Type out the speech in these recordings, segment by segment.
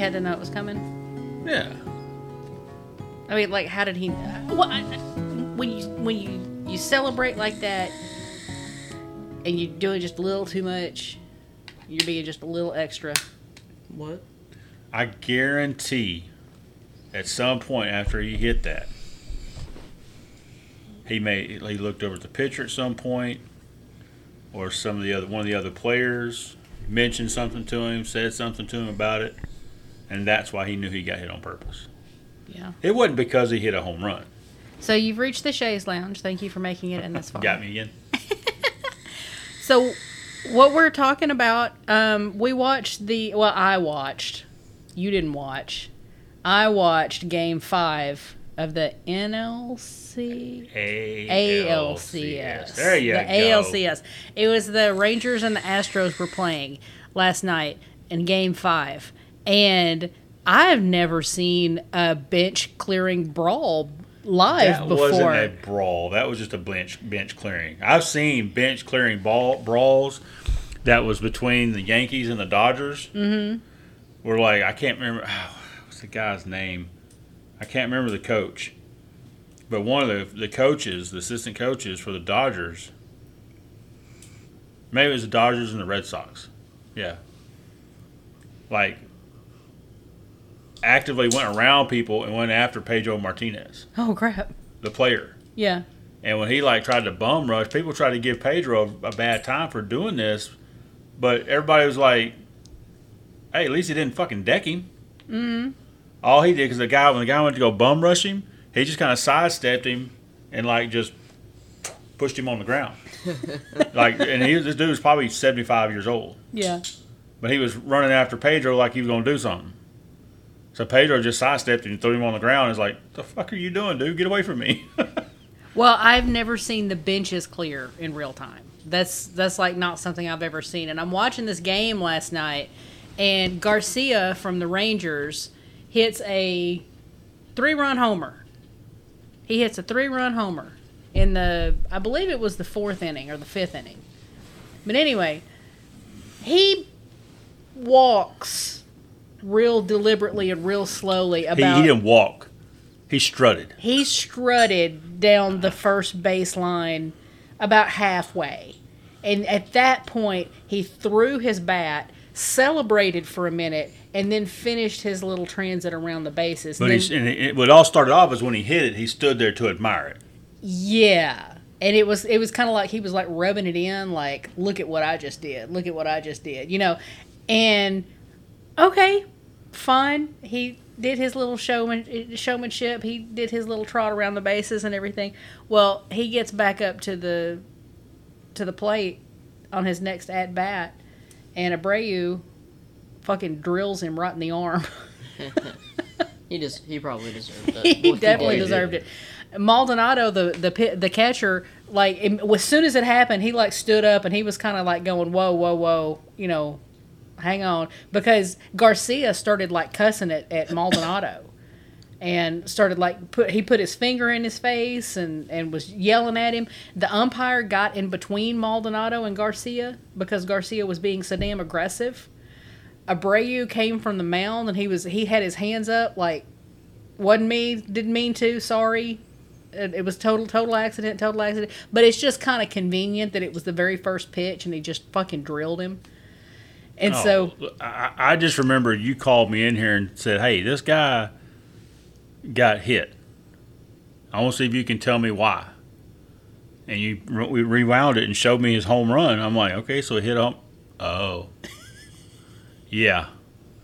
mean? He had to know it was coming. Yeah. I mean, like, how did he? Well, I, I- when you when you you celebrate like that, and you're doing just a little too much, you're being just a little extra. What? I guarantee at some point after he hit that, he may he looked over at the pitcher at some point, or some of the other one of the other players mentioned something to him, said something to him about it, and that's why he knew he got hit on purpose. Yeah. It wasn't because he hit a home run. So you've reached the Shays Lounge. Thank you for making it in this far. Got me again. So, what we're talking about, um, we watched the. Well, I watched. You didn't watch. I watched Game Five of the NLC. ALCS. There you the go. ALCS. It was the Rangers and the Astros were playing last night in Game Five, and I've never seen a bench clearing brawl live That before. wasn't a brawl. That was just a bench bench clearing. I've seen bench clearing ball brawls that was between the Yankees and the Dodgers. Mm-hmm. We're like, I can't remember what's the guy's name. I can't remember the coach, but one of the the coaches, the assistant coaches for the Dodgers. Maybe it was the Dodgers and the Red Sox. Yeah. Like actively went around people and went after Pedro Martinez oh crap! the player. Yeah. And when he like tried to bum rush, people tried to give Pedro a, a bad time for doing this, but everybody was like, "Hey, at least he didn't fucking deck him." Mm-hmm. All he did because the guy when the guy went to go bum rush him, he just kind of sidestepped him and like just pushed him on the ground. like, and he this dude was probably seventy five years old, Yeah. but he was running after Pedro like he was gonna do something. So Pedro just sidestepped and threw him on the ground. He's like, "The fuck are you doing, dude? Get away from me!" Well, I've never seen the benches clear in real time. That's that's like not something I've ever seen. And I'm watching this game last night, and Garcia from the Rangers hits a three-run homer. He hits a three-run homer in the I believe it was the fourth inning or the fifth inning. But anyway, he walks real deliberately and real slowly he, about he didn't walk; he strutted. he strutted down the first baseline about halfway. And at that point, he threw his bat, celebrated for a minute, and then finished his little transit around the bases. But And then- and it, what all started off is when he hit it, he stood there to admire it. yeah. And it was it was kind of like he was like rubbing it in, like, look at what I just did, look at what I just did, you know. And okay, fine. He did his little showman showmanship. He did his little trot around the bases and everything. Well, he gets back up to the to the plate on his next at bat, and Abreu fucking drills him right in the arm. He just he probably deserved it. he definitely did. deserved it. Maldonado, the the the catcher, like as soon as it happened, he like stood up and he was kind of like going, "Whoa, whoa, whoa," you know, hang on, because Garcia started like cussing at, at Maldonado, and started like put he put his finger in his face and and was yelling at him. The umpire got in between Maldonado and Garcia because Garcia was being so damn aggressive. Abreu came from the mound and he was he had his hands up like wasn't me didn't mean to sorry it, it was total total accident total accident but it's just kind of convenient that it was the very first pitch and he just fucking drilled him and so Oh, I, I just remember you called me in here and said, "Hey, this guy got hit. I want to see if you can tell me why." And you re- we rewound it and showed me his home run. I'm like, "Okay, so he hit up. Oh, yeah."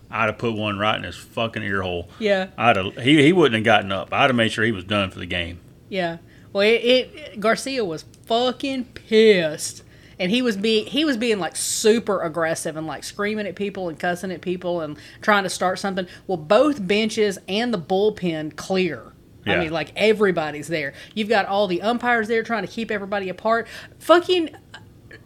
I'd have put one right in his fucking ear hole. yeah I'd have, he he wouldn't have gotten up. I'd have made sure he was done for the game. yeah well it, it Garcia was fucking pissed and he was being he was being like super aggressive and like screaming at people and cussing at people and trying to start something well both benches and the bullpen clear Yeah. I mean, like everybody's there. You've got all the umpires there trying to keep everybody apart. Fucking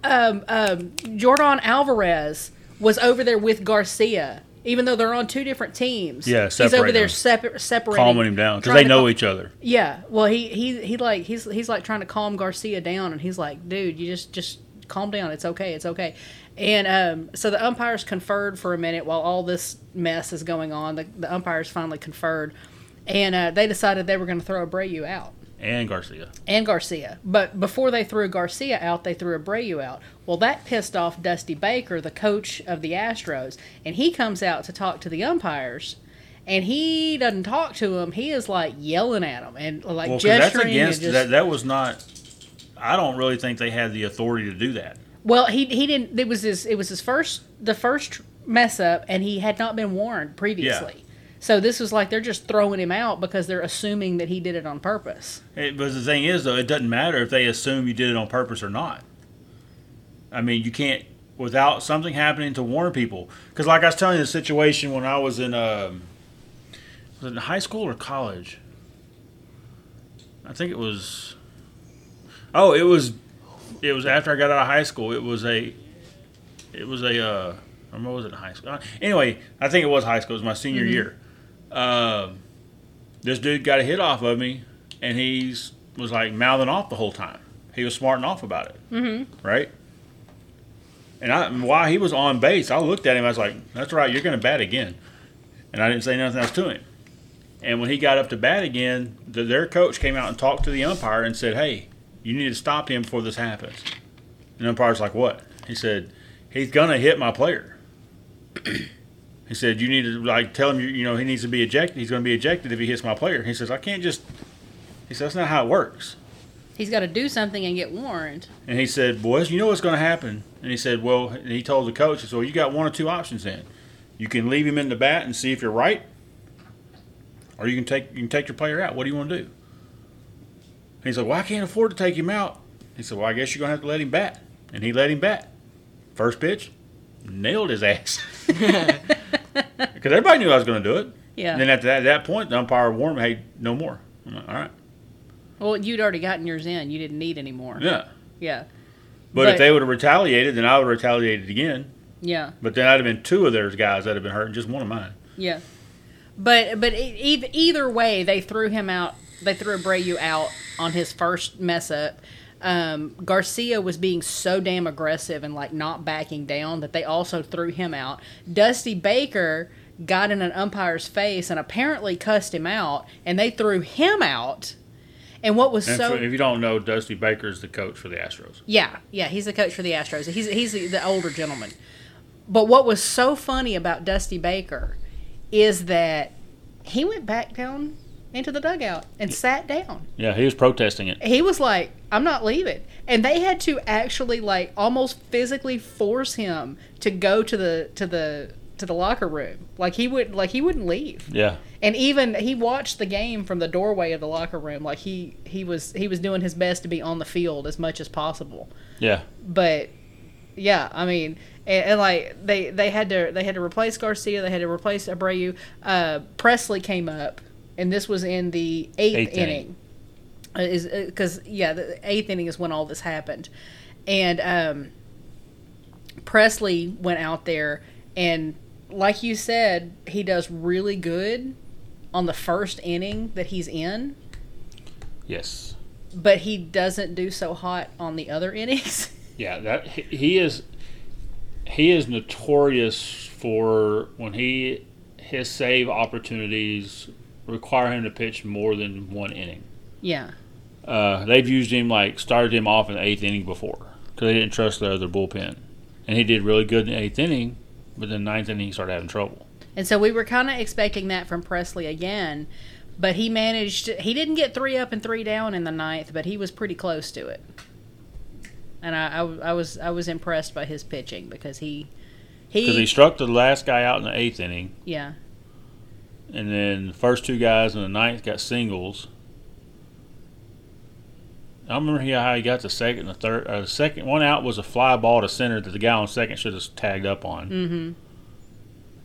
um, um, Jordan Alvarez was over there with Garcia, even though they're on two different teams. Yeah, he's over there separ- separating, Calming him down because they know cal- each other. Yeah, well, he he he like he's he's like trying to calm Garcia down, and he's like, dude, you just just calm down. It's okay. It's okay. And um, so the umpires conferred for a minute while all this mess is going on. The, the umpires finally conferred, and uh, they decided they were going to throw Abreu out And Garcia. and Garcia. But before they threw Garcia out, they threw Abreu out. Well, that pissed off Dusty Baker, the coach of the Astros, and he comes out to talk to the umpires. And he doesn't talk to them. He is like yelling at them and like Well, 'cause that's gesturing. against just, that. That was not. I don't really think they had the authority to do that. Well, he he didn't. It was his. It was his first the first mess up, and he had not been warned previously. Yeah. So this was like they're just throwing him out because they're assuming that he did it on purpose. It, but the thing is, though, it doesn't matter if they assume you did it on purpose or not. I mean, you can't without something happening to warn people. Because, like I was telling you, the situation when I was in um, was it in high school or college? I think it was. Oh, it was. It was after I got out of high school. It was a. It was a. Uh, or what was it in high school? Uh, Anyway, I think it was high school. It was my senior year. Um, this dude got a hit off of me, and he's was like mouthing off the whole time. He was smarting off about it, mm-hmm. right? And I, while he was on base, I looked at him. I was like, "That's right, you're going to bat again," and I didn't say nothing else to him. And when he got up to bat again, the, their coach came out and talked to the umpire and said, "Hey, you need to stop him before this happens." And the umpire's like, "What?" He said, "He's going to hit my player." He said, "You need to like tell him you, you know he needs to be ejected. He's going to be ejected if he hits my player." He says, "I can't just." He said, "That's not how it works." He's got to do something and get warned. And he said, "Boys, you know what's going to happen." And he said, "Well," and he told the coach, "He said, well, you got one or two options then. You can leave him in the bat and see if you're right, or you can take you can take your player out. What do you want to do?" He said, "Well, I can't afford to take him out." He said, "Well, I guess you're going to have to let him bat." And he let him bat. First pitch, nailed his ass. Because everybody knew I was going to do it. Yeah. And then at that, at that point, the umpire warned me, "Hey, no more." I'm like, "All right." Well, you'd already gotten yours in. You didn't need any more. Yeah. Yeah. But, But- if they would have retaliated, then I would have retaliated again. Yeah. But then I'd have been two of theirs guys that have been hurt, and just one of mine. Yeah. But but e- either way, they threw him out. They threw Abreu out on his first mess up. Um, Garcia was being so damn aggressive and like not backing down that they also threw him out. Dusty Baker got in an umpire's face and apparently cussed him out, and they threw him out. And what was And so if you don't know, Dusty Baker is the coach for the Astros. yeah, yeah, he's the coach for the Astros. He's he's the, the older gentleman. But what was so funny about Dusty Baker is that he went back down into the dugout and sat down. Yeah, he was protesting it. He was like, "I'm not leaving," and they had to actually like almost physically force him to go to the to the to the locker room. Like he would like he wouldn't leave. Yeah, And even he watched the game from the doorway of the locker room. Like he he was he was doing his best to be on the field as much as possible yeah. but yeah, I mean, and, and like they they had to they had to replace Garcia, they had to replace Abreu. Uh, Pressly came up, and this was in the eighth, Eighth inning. inning. Uh, is because yeah, the eighth inning is when all this happened, and um, Pressly went out there and like you said, he does really good on the first inning that he's in, Yes. but he doesn't do so hot on the other innings. Yeah, that he- he is he is notorious for when he his save opportunities require him to pitch more than one inning. yeah. Uh, they've used him like started him off in the eighth inning before because they didn't trust the other bullpen, and he did really good in the eighth inning, but then ninth inning he started having trouble. And so we were kind of expecting that from Pressly again, but he managed. He didn't get three up and three down in the ninth, but he was pretty close to it. And I, I, I was I was impressed by his pitching because he he Because he, he struck the last guy out in the eighth inning, yeah and then the first two guys in the ninth got singles. I don't remember how he got the second and the third. Uh, the second one out was a fly ball to center that the guy on second should have tagged up on. mm-hmm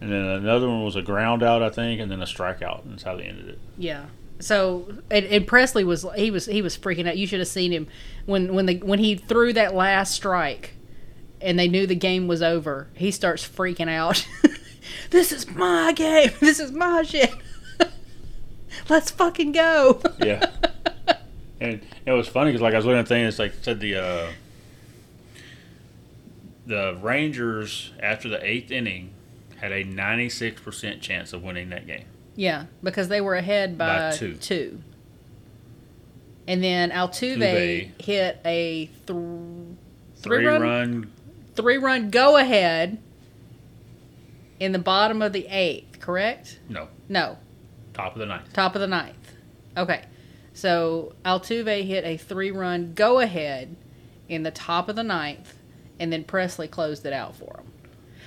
And then another one was a ground out, I think, and then a strikeout. And that's how they ended it. yeah. So and, and Pressly was he was he was freaking out. You should have seen him when when the when he threw that last strike, and they knew the game was over. He starts freaking out. this is my game. This is my shit. Let's fucking go. Yeah. and it was funny because, like, I was looking at things, like, said the, uh, the Rangers after the eighth inning had a 96% chance of winning that game. Yeah, because they were ahead by, By two. two. And then Altuve Altuve. hit a th- Three, three run, run three run go ahead in the bottom of the eighth. Correct? no, No, top of the ninth. top of the ninth. Okay, so Altuve hit a three run go ahead in the top of the ninth, and then Pressly closed it out for him.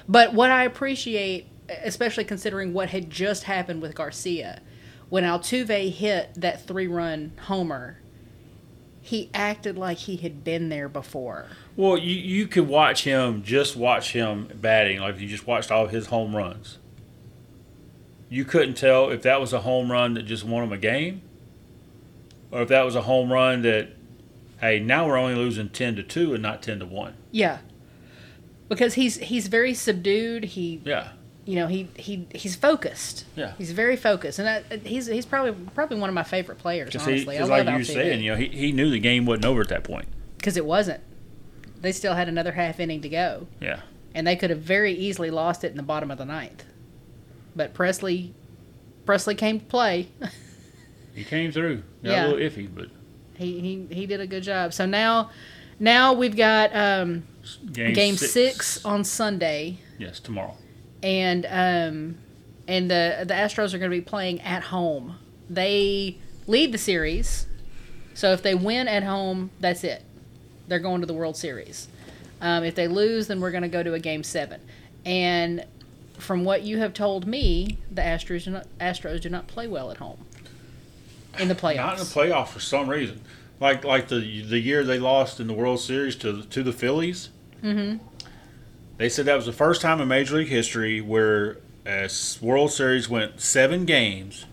But what I appreciate, especially considering what had just happened with Garcia, when Altuve hit that three run homer, he acted like he had been there before. Well, you you could watch him, just watch him batting, like you just watched all of his home runs. You couldn't tell if that was a home run that just won him a game, or if that was a home run that, hey, now we're only losing ten to two and not ten to one. Yeah. Because he's he's very subdued. He Yeah, you know he he he's focused. Yeah. he's very focused, and I, he's he's probably probably one of my favorite players. Honestly, I love like you were saying, you know, he, he knew the game wasn't over at that point. because it wasn't. They still had another half inning to go, Yeah, and they could have very easily lost it in the bottom of the ninth. But Pressly, Pressly came to play. he came through. Got Yeah. a little iffy, but he, he he did a good job. So now, now we've got um, game, game six. on Sunday, Yes, tomorrow. and um, and the the Astros are going to be playing at home. They lead the series, so if they win at home, that's it. They're going to the World Series. Um, if they lose, then we're going to go to a game seven. And from what you have told me, the Astros do not, Astros do not play well at home in the playoffs. Not in the playoffs for some reason. Like like the the year they lost in the World Series to to the Phillies. Mm-hmm. They said that was the first time in Major League history where a World Series went seven games,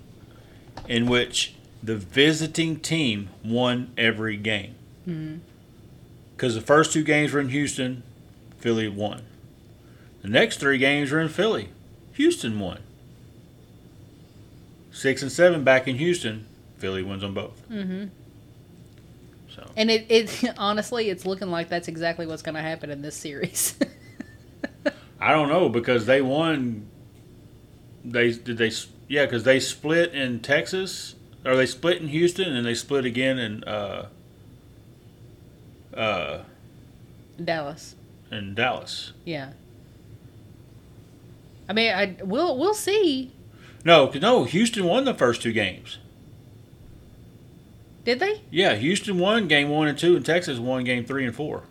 in which the visiting team won every game. Because the first two games were in Houston, Philly won. The next three games were in Philly, Houston won. Six and seven back in Houston, Philly wins on both. Mm-hmm. So And it, it honestly, it's looking like that's exactly what's going to happen in this series. I don't know because they won. They did they yeah because they split in Texas or they split in Houston and they split again in uh uh Dallas, in Dallas. yeah. I mean, I we'll we'll see. No, no, Houston won the first two games. Did they? Yeah, Houston won game one and two, and Texas won game three and four.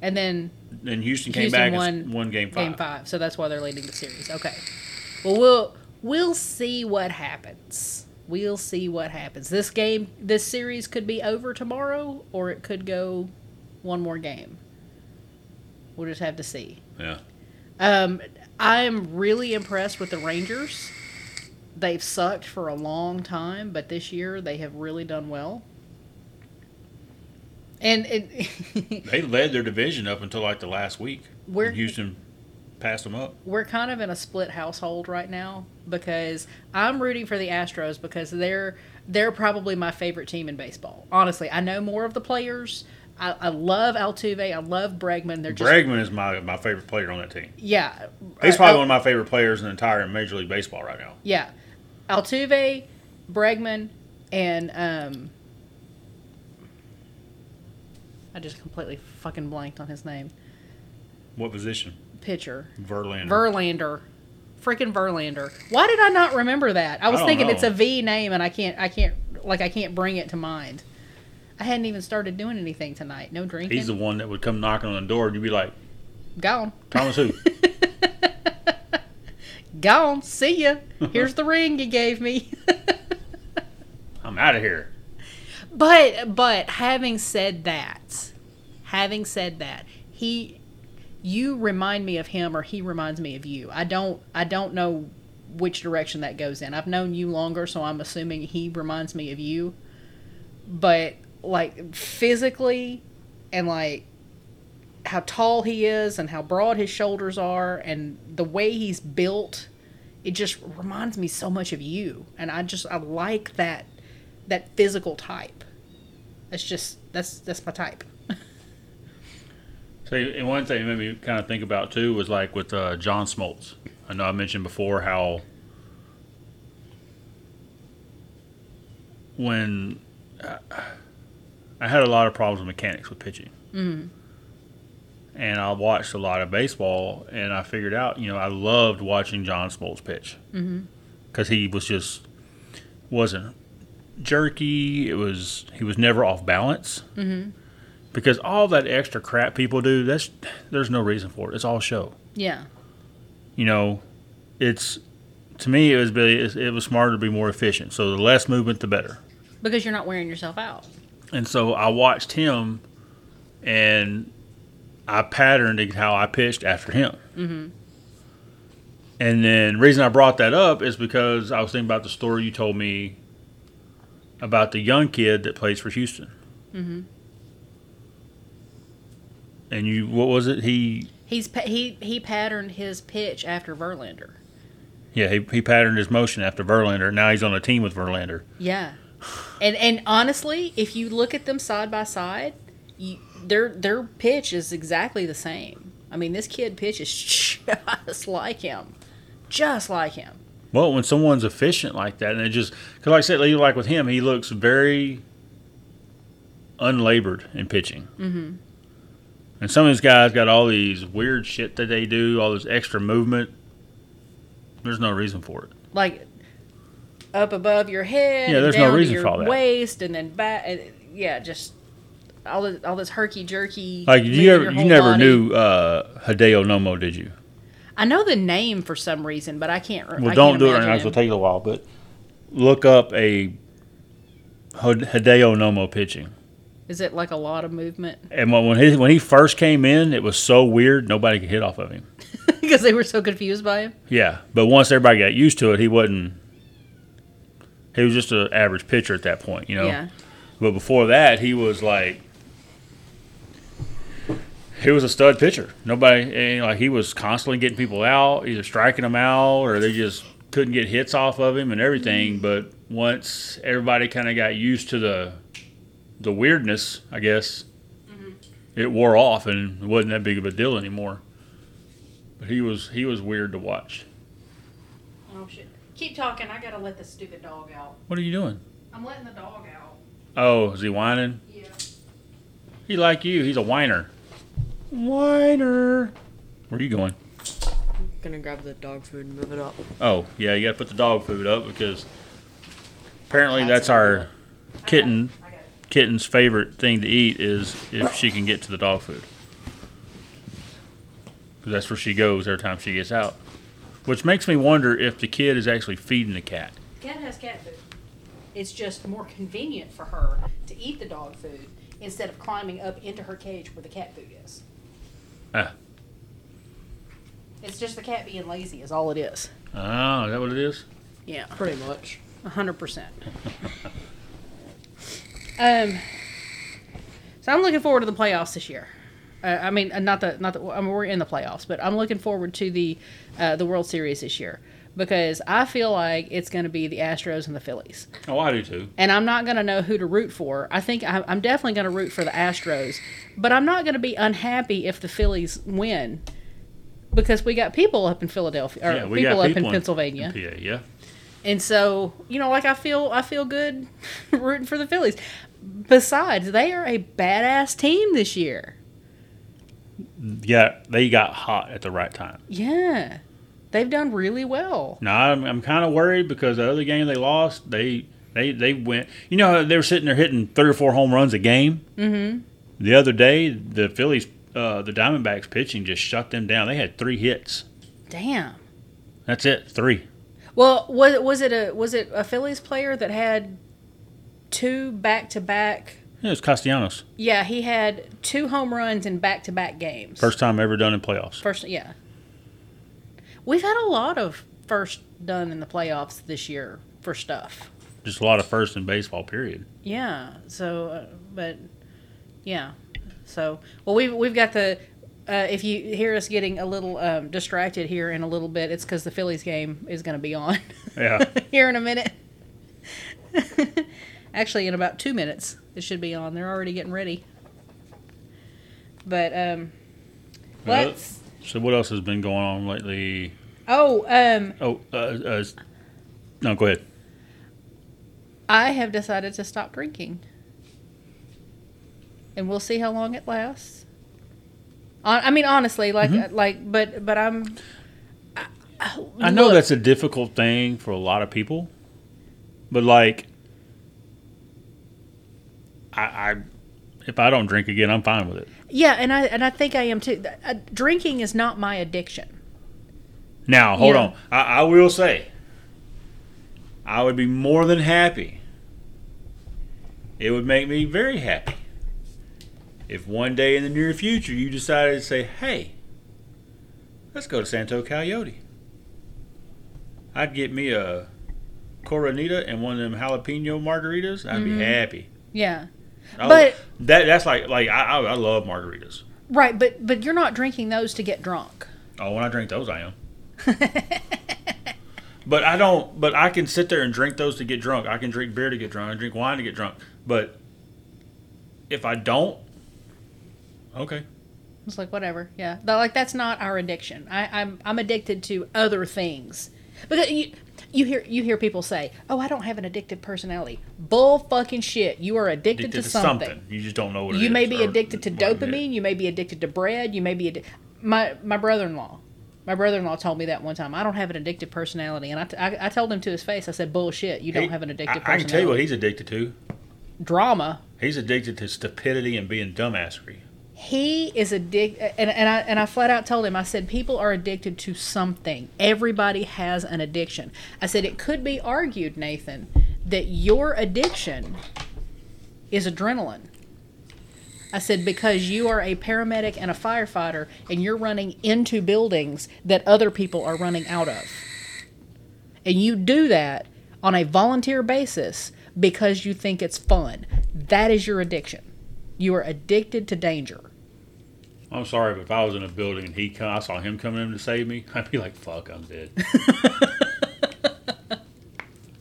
And then And Houston came Houston back won and won game five. game five, so that's why they're leading the series. Okay. Well, we'll we'll see what happens. We'll see what happens. This game, this series could be over tomorrow, or it could go one more game. We'll just have to see. Yeah, Um, I'm really impressed with the Rangers. They've sucked for a long time, but this year they have really done well. And it, they led their division up until like the last week. Where- when Houston passed them up. we're kind of in a split household right now because I'm rooting for the Astros because they're they're probably my favorite team in baseball. Honestly, I know more of the players. I, I love Altuve. I love Bregman. They're just Bregman is my my favorite player on that team. yeah. He's Uh, probably Al- one of my favorite players in the entire Major League Baseball right now. Yeah, Altuve, Bregman, and um, I just completely fucking blanked on his name. What position? Pitcher Verlander. Verlander, freaking Verlander. Why did I not remember that? I was I thinking know. it's a V name, and I can't, I can't, like, I can't bring it to mind. I hadn't even started doing anything tonight. No drinking. He's the one that would come knocking on the door, and you'd be like, Gone. Thomas who? Gone. See ya. Here's the ring you gave me. I'm out of here. But but having said that, having said that, he you remind me of him or he reminds me of you. I don't I don't know which direction that goes in. I've known you longer, so I'm assuming he reminds me of you. But like physically and like how tall he is and how broad his shoulders are and the way he's built, it just reminds me so much of you. And I just I like that that physical type. That's just that's that's my type. See, and one thing that made me kind of think about too was like with uh, John Smoltz. I know I mentioned before how when uh, I had a lot of problems with mechanics with pitching, Mm-hmm. and I watched a lot of baseball, and I figured out, you know, I loved watching John Smoltz pitch because he was just wasn't jerky. It was he was never off balance. Mm-hmm. Because all that extra crap people do, that's there's no reason for it. It's all show. Yeah. You know, it's to me it was it was smarter to be more efficient. So the less movement, the better. Because you're not wearing yourself out. And so I watched him, and I patterned how I pitched after him. Mm-hmm. And then reason I brought that up is because I was thinking about the story you told me about the young kid that plays for Houston. Mm-hmm. And you, what was it? He, He's he he patterned his pitch after Verlander. yeah, he, he patterned his motion after Verlander. Now he's on a team with Verlander. Yeah. And and honestly, if you look at them side by side, you, their their pitch is exactly the same. I mean, this kid pitches just like him, just like him. Well, when someone's efficient like that, and it just because, like I said, like with him, he looks very unlabored in pitching. Mm-hmm. And some of these guys got all these weird shit that they do, all this extra movement. There's no reason for it. Like up above your head. Yeah, and there's no reason your for all that. Waist and then back. And, yeah, just all this all this herky jerky. Like you ever, you never body. knew uh, Hideo Nomo, did you? I know the name for some reason, but I can't. Well, I don't can't do it right now. It'll take a while, but look up a Hideo Nomo pitching. Is it like a lot of movement? And when when he when he first came in, it was so weird nobody could hit off of him. because they were so confused by him. Yeah, but once everybody got used to it, he wasn't. He was just an average pitcher at that point, you know. Yeah. But before that, he was like, he was a stud pitcher. Nobody, and like he was constantly getting people out, either striking them out or they just couldn't get hits off of him and everything. Mm-hmm. But once everybody kind of got used to the the weirdness, I guess mm-hmm. it wore off and it wasn't that big of a deal anymore. But he was he was weird to watch. Shit! Keep talking. I gotta let the stupid dog out. What are you doing? I'm letting the dog out. Oh, is he whining? Yeah. He like you. He's a whiner. Whiner. Where are you going? I'm Gonna grab the dog food and move it up. Oh, yeah, you got to put the dog food up because apparently Cats that's our kitten I got it. kitten's favorite thing to eat is if she can get to the dog food. 'Cause that's where she goes every time she gets out. Which makes me wonder if the kid is actually feeding the cat. Cat has cat food. It's just more convenient for her to eat the dog food instead of climbing up into her cage where the cat food is. Ah. It's just the cat being lazy is all it is. Oh, is that what it is? Yeah. Pretty much. A hundred percent. Um. So I'm looking forward to the playoffs this year. Uh, I mean, uh, not the not the. I mean, we're in the playoffs, but I'm looking forward to the uh, the World Series this year because I feel like it's going to be the Astros and the Phillies, Oh, I do too. and I'm not going to know who to root for. I think I, I'm definitely going to root for the Astros, but I'm not going to be unhappy if the Phillies win because we got people up in Philadelphia or yeah, we people got up people in Pennsylvania. in PA, yeah. And so, you know, like I feel I feel good rooting for the Phillies. Besides, they are a badass team this year. Yeah, they got hot at the right time. Yeah. They've done really well. Now I'm, I'm kind of worried because the other game they lost, they they they went. You know they were sitting there hitting three or four home runs a game. Mm-hmm. The other day, the Phillies, uh, the Diamondbacks pitching just shut them down. They had three hits. Damn. That's it, three. Well, was was it a was it a Phillies player that had two back to back? Yeah, it was Castellanos. Yeah, he had two home runs in back to back games. First time ever done in playoffs. First, yeah. We've had a lot of first done in the playoffs this year for stuff. Just a lot of first in baseball. Period. Yeah. So, uh, but yeah. So, well, we've we've got the. Uh, if you hear us getting a little um, distracted here in a little bit, it's because the Phillies game is going to be on Yeah. here in a minute. Actually, in about two minutes, it should be on. They're already getting ready. But um, let's. So what else has been going on lately? Oh, um, Oh, uh, uh, no, go ahead. I have decided to stop drinking, and we'll see how long it lasts. I mean, honestly, like, Mm-hmm. like, but, but I'm. I, I know look, that's a difficult thing for a lot of people, but like, I, I if I don't drink again, I'm fine with it. Yeah, and I and I think I am too. Uh, drinking is not my addiction. Now, hold Yeah. on. I, I will say, I would be more than happy. It would make me very happy if one day in the near future you decided to say, "Hey, let's go to Santo Coyote." I'd get me a Coronita and one of them jalapeno margaritas. I'd be happy. Yeah, Oh, But- that that's like like I, I I love margaritas. right. But but you're not drinking those to get drunk. Oh, when I drink those, I am. but I don't. But I can sit there and drink those to get drunk. I can drink beer to get drunk. I drink wine to get drunk. But if I don't, okay. It's like whatever. Yeah, But, like that's not our addiction. I, I'm I'm addicted to other things because you you hear you hear people say, "Oh, I don't have an addictive personality." Bull fucking shit. You are addicted, Addicted to, something. You just don't know what it You may is, be addicted to what it is. dopamine. You may be addicted to bread. You may be addi- my my brother-in-law. My brother-in-law told me that one time. I don't have an addictive personality, and I, t- I, I told him to his face. I said, "Bullshit. You don't He- have an addictive I, personality." I can tell you what he's addicted to. Drama. He's addicted to stupidity and being dumbassery. He is addicted, and, and I and I flat out told him. I said people are addicted to something. Everybody has an addiction. I said it could be argued, Nathan, that your addiction is adrenaline. I said because you are a paramedic and a firefighter, and you're running into buildings that other people are running out of, and you do that on a volunteer basis because you think it's fun. That is your addiction. You are addicted to danger. I'm sorry, but if I was in a building and he come, I saw him coming in to save me, I'd be like, "Fuck, I'm dead."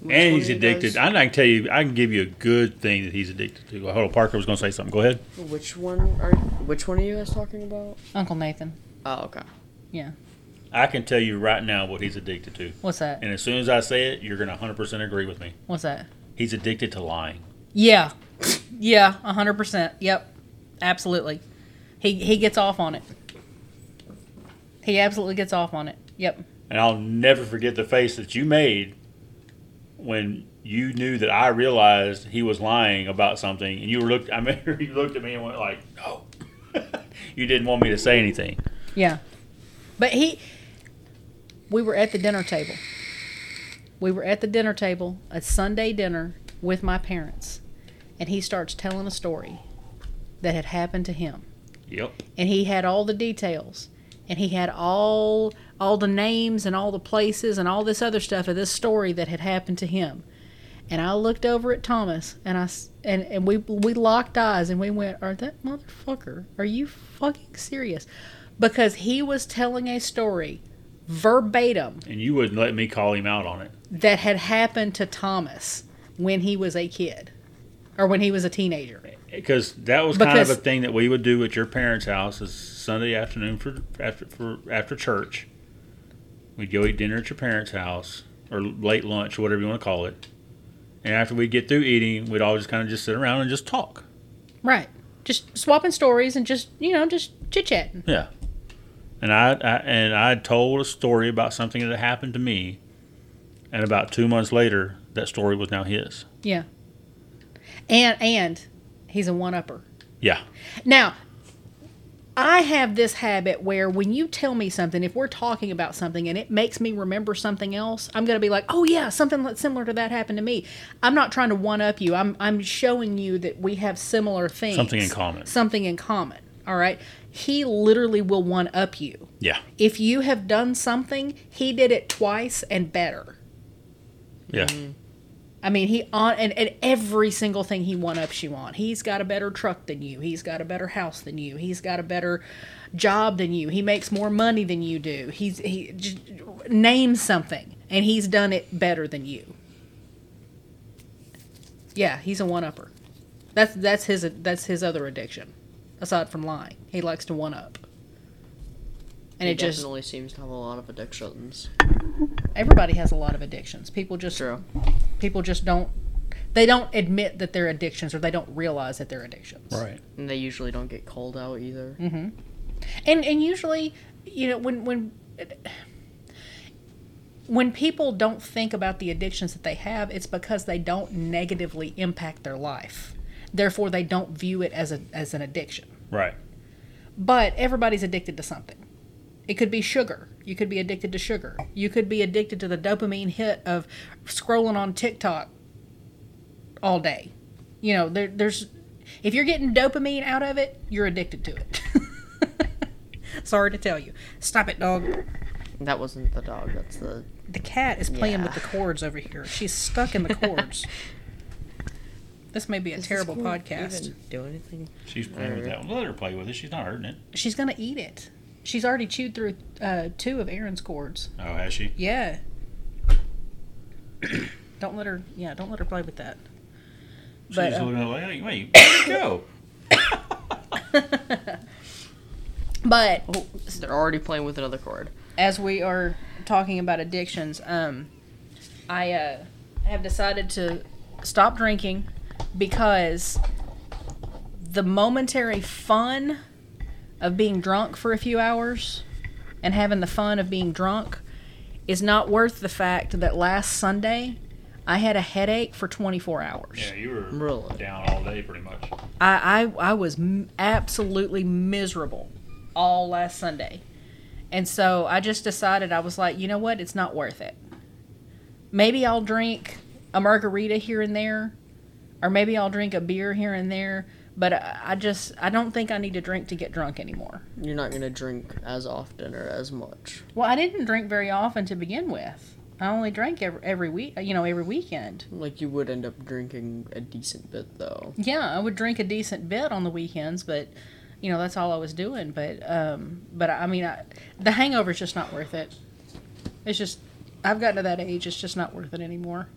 And he's addicted. guys- I, I can tell you, I can give you a good thing that he's addicted to. Hold on, Parker was going to say something. Go ahead. Which one are? Which one are you guys talking about? Uncle Nathan. Oh, okay. Yeah. I can tell you right now what he's addicted to. What's that? And as soon as I say it, you're going to 100% agree with me. What's that? He's addicted to lying. Yeah. Yeah, 100%. Yep. Absolutely. He he gets off on it. He absolutely gets off on it. Yep. And I'll never forget the face that you made when you knew that I realized he was lying about something. And you looked, I remember you looked at me and went like, no. you didn't want me to say anything. Yeah. But he we were at the dinner table. We were at the dinner table, a Sunday dinner with my parents. And he starts telling a story that had happened to him. Yep. and he had all the details and he had all all the names and all the places and all this other stuff of this story that had happened to him and i looked over at thomas and I and, and we we locked eyes and we went are that motherfucker are you fucking serious because he was telling a story verbatim And you wouldn't let me call him out on it. that had happened to thomas when he was a kid or when he was a teenager Because that was kind of a thing that we would do at your parents' house is Sunday afternoon for after for after church. We'd go eat dinner at your parents' house or late lunch or whatever you want to call it. And after we'd get through eating, we'd all just kind of just sit around and just talk. right just swapping stories and just you know just chit-chatting Yeah. And I, I and I told a story about something that happened to me, and about two months later, that story was now his. Yeah. And and he's a one upper. Yeah. Now, I have this habit where when you tell me something, if we're talking about something and it makes me remember something else, I'm going to be like, "Oh yeah, something that's similar to that happened to me." I'm not trying to one up you. I'm I'm showing you that we have similar things. Something in common. Something in common. All right? He literally will one up you. Yeah. If you have done something, he did it twice and better. Yeah. Mm-hmm. I mean, he on and, and every single thing he one ups you on. He's got a better truck than you. He's got a better house than you. He's got a better job than you. He makes more money than you do. He's he just name something, and he's done it better than you. Yeah, he's a one upper. That's that's his that's his other addiction, aside from lying. He likes to one up. And he it just definitely seems to have a lot of addictions. everybody has a lot of addictions. People just True. people just don't they don't admit that they're addictions or they don't realize that they're addictions. Right. And they usually don't get called out either. Mm-hmm. And and usually, you know, when when when people don't think about the addictions that they have, it's because they don't negatively impact their life. Therefore, they don't view it as a as an addiction. Right. But everybody's addicted to something. It could be sugar. You could be addicted to sugar. You could be addicted to the dopamine hit of scrolling on TikTok all day. You know, there, there's if you're getting dopamine out of it, you're addicted to it. Sorry to tell you. Stop it, dog. That wasn't the dog. That's the. The cat is playing with the cords over here. She's stuck in the cords. this may be a terrible podcast. Even do anything? She's playing with that one. Let her play with it. She's not hurting it. She's gonna eat it. She's already chewed through uh, two of Aaron's cords. Oh, has she? Yeah. don't let her. Yeah, don't let her play with that. But She's uh, looking at like, hey, wait, where'd it go? but Oh, they're already playing with another cord. as we are talking about addictions, um, I uh, have decided to stop drinking because the momentary fun of being drunk for a few hours and having the fun of being drunk is not worth the fact that last Sunday I had a headache for 24 hours. Yeah, you were Really? down all day pretty much. I, I, I was m- absolutely miserable all last Sunday. And so I just decided, I was like, you know what? It's not worth it. Maybe I'll drink a margarita here and there, or maybe I'll drink a beer here and there. But I, just, I don't think I need to drink to get drunk anymore. You're not gonna drink as often or as much. Well, I didn't drink very often to begin with. I only drank every, every week, you know, every weekend. Like you would end up drinking a decent bit though. Yeah, I would drink a decent bit on the weekends, but you know that's all I was doing. But um, but I mean, I, the hangover's just not worth it. It's just I've gotten to that age; it's just not worth it anymore.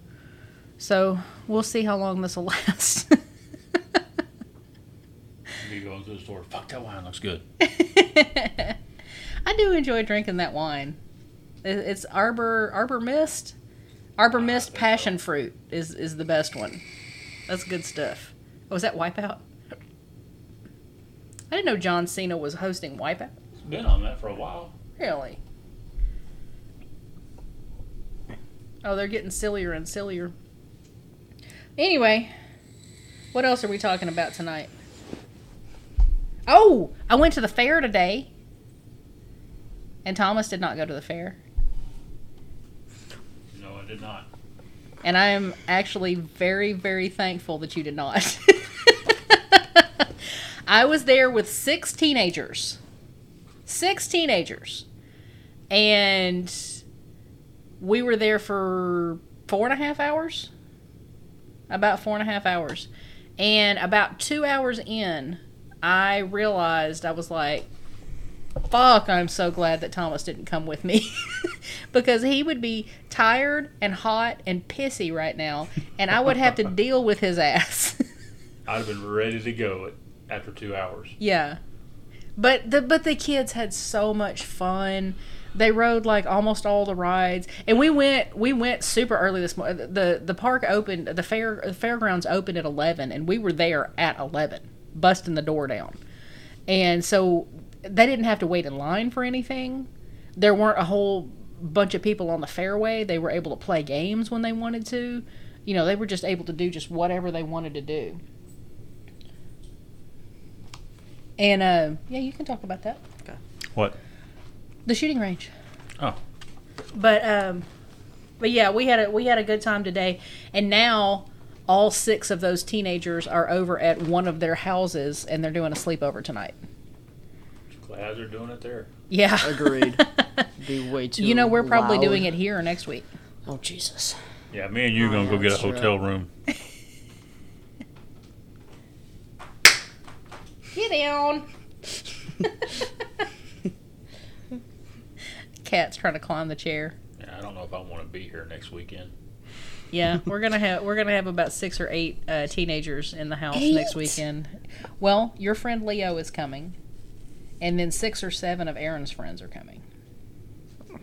So we'll see how long this will last. To the store. Fuck, that wine looks good. I do enjoy drinking that wine. It's Arbor Arbor Mist. Arbor ah, Mist think Passion Fruit is is the best one. That's good stuff. Oh, was that Wipeout? I didn't know John Cena was hosting Wipeout. It's been on that for a while. Really? Oh, they're getting sillier and sillier. Anyway, what else are we talking about tonight? Oh, I went to the fair today. And Thomas did not go to the fair. No, I did not. And I am actually very, very thankful that you did not. I was there with six teenagers. Six teenagers. And we were there for four and a half hours. About four and a half hours. And about two hours in, I realized I was like, fuck, I'm so glad that Thomas didn't come with me. because he would be tired and hot and pissy right now, and I would have to deal with his ass. I'd have been ready to go after two hours. yeah. But the but the kids had so much fun. They rode like almost all the rides, and we went we went super early this morning. the The park opened, the fair the fairgrounds opened at eleven, and we were there at eleven, busting the door down. And so they didn't have to wait in line for anything. There weren't a whole bunch of people on the fairway. They were able to play games when they wanted to. You know, they were just able to do just whatever they wanted to do. And uh, yeah, you can talk about that. What? The shooting range. Oh. But um, but yeah, we had a we had a good time today, and now all six of those teenagers are over at one of their houses, and they're doing a sleepover tonight. Glad they're doing it there. Yeah, Agreed. Be way too. you know, we're probably loud. doing it here next week. Oh Jesus. Yeah, me and you Oh, gonna yeah, go get a that's true. hotel room. Get down. Cat's trying to climb the chair. Yeah, I don't know if I want to be here next weekend. Yeah, we're gonna have we're gonna have about six or eight uh, teenagers in the house next weekend. Well, your friend Leo is coming, and then six or seven of Aaron's friends are coming.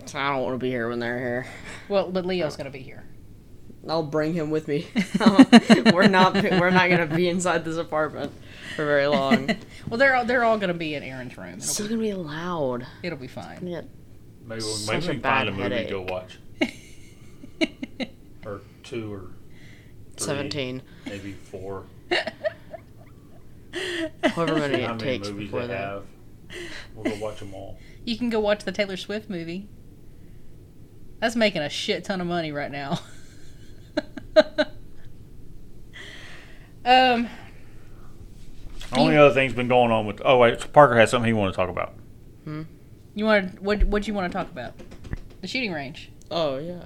So I don't want to be here when they're here. Well, but Leo's going to be here. I'll bring him with me. we're not we're not gonna be inside this apartment for very long. Well, they're all, they're all going to be in Aaron's room. It's It'll still be, gonna be loud. it'll be fine. Yeah. Maybe, we'll, Such maybe we can find a movie to headache. go watch. Or two or three, Seventeen. maybe four. However many it takes movies before they that. have? We'll go watch them all. You can go watch the Taylor Swift movie. That's making a shit ton of money right now. um, Only other thing's been going on with. Oh wait, Parker has something he wanted to talk about. Hmm. you want what? What do you want to talk about? The shooting range. Oh yeah.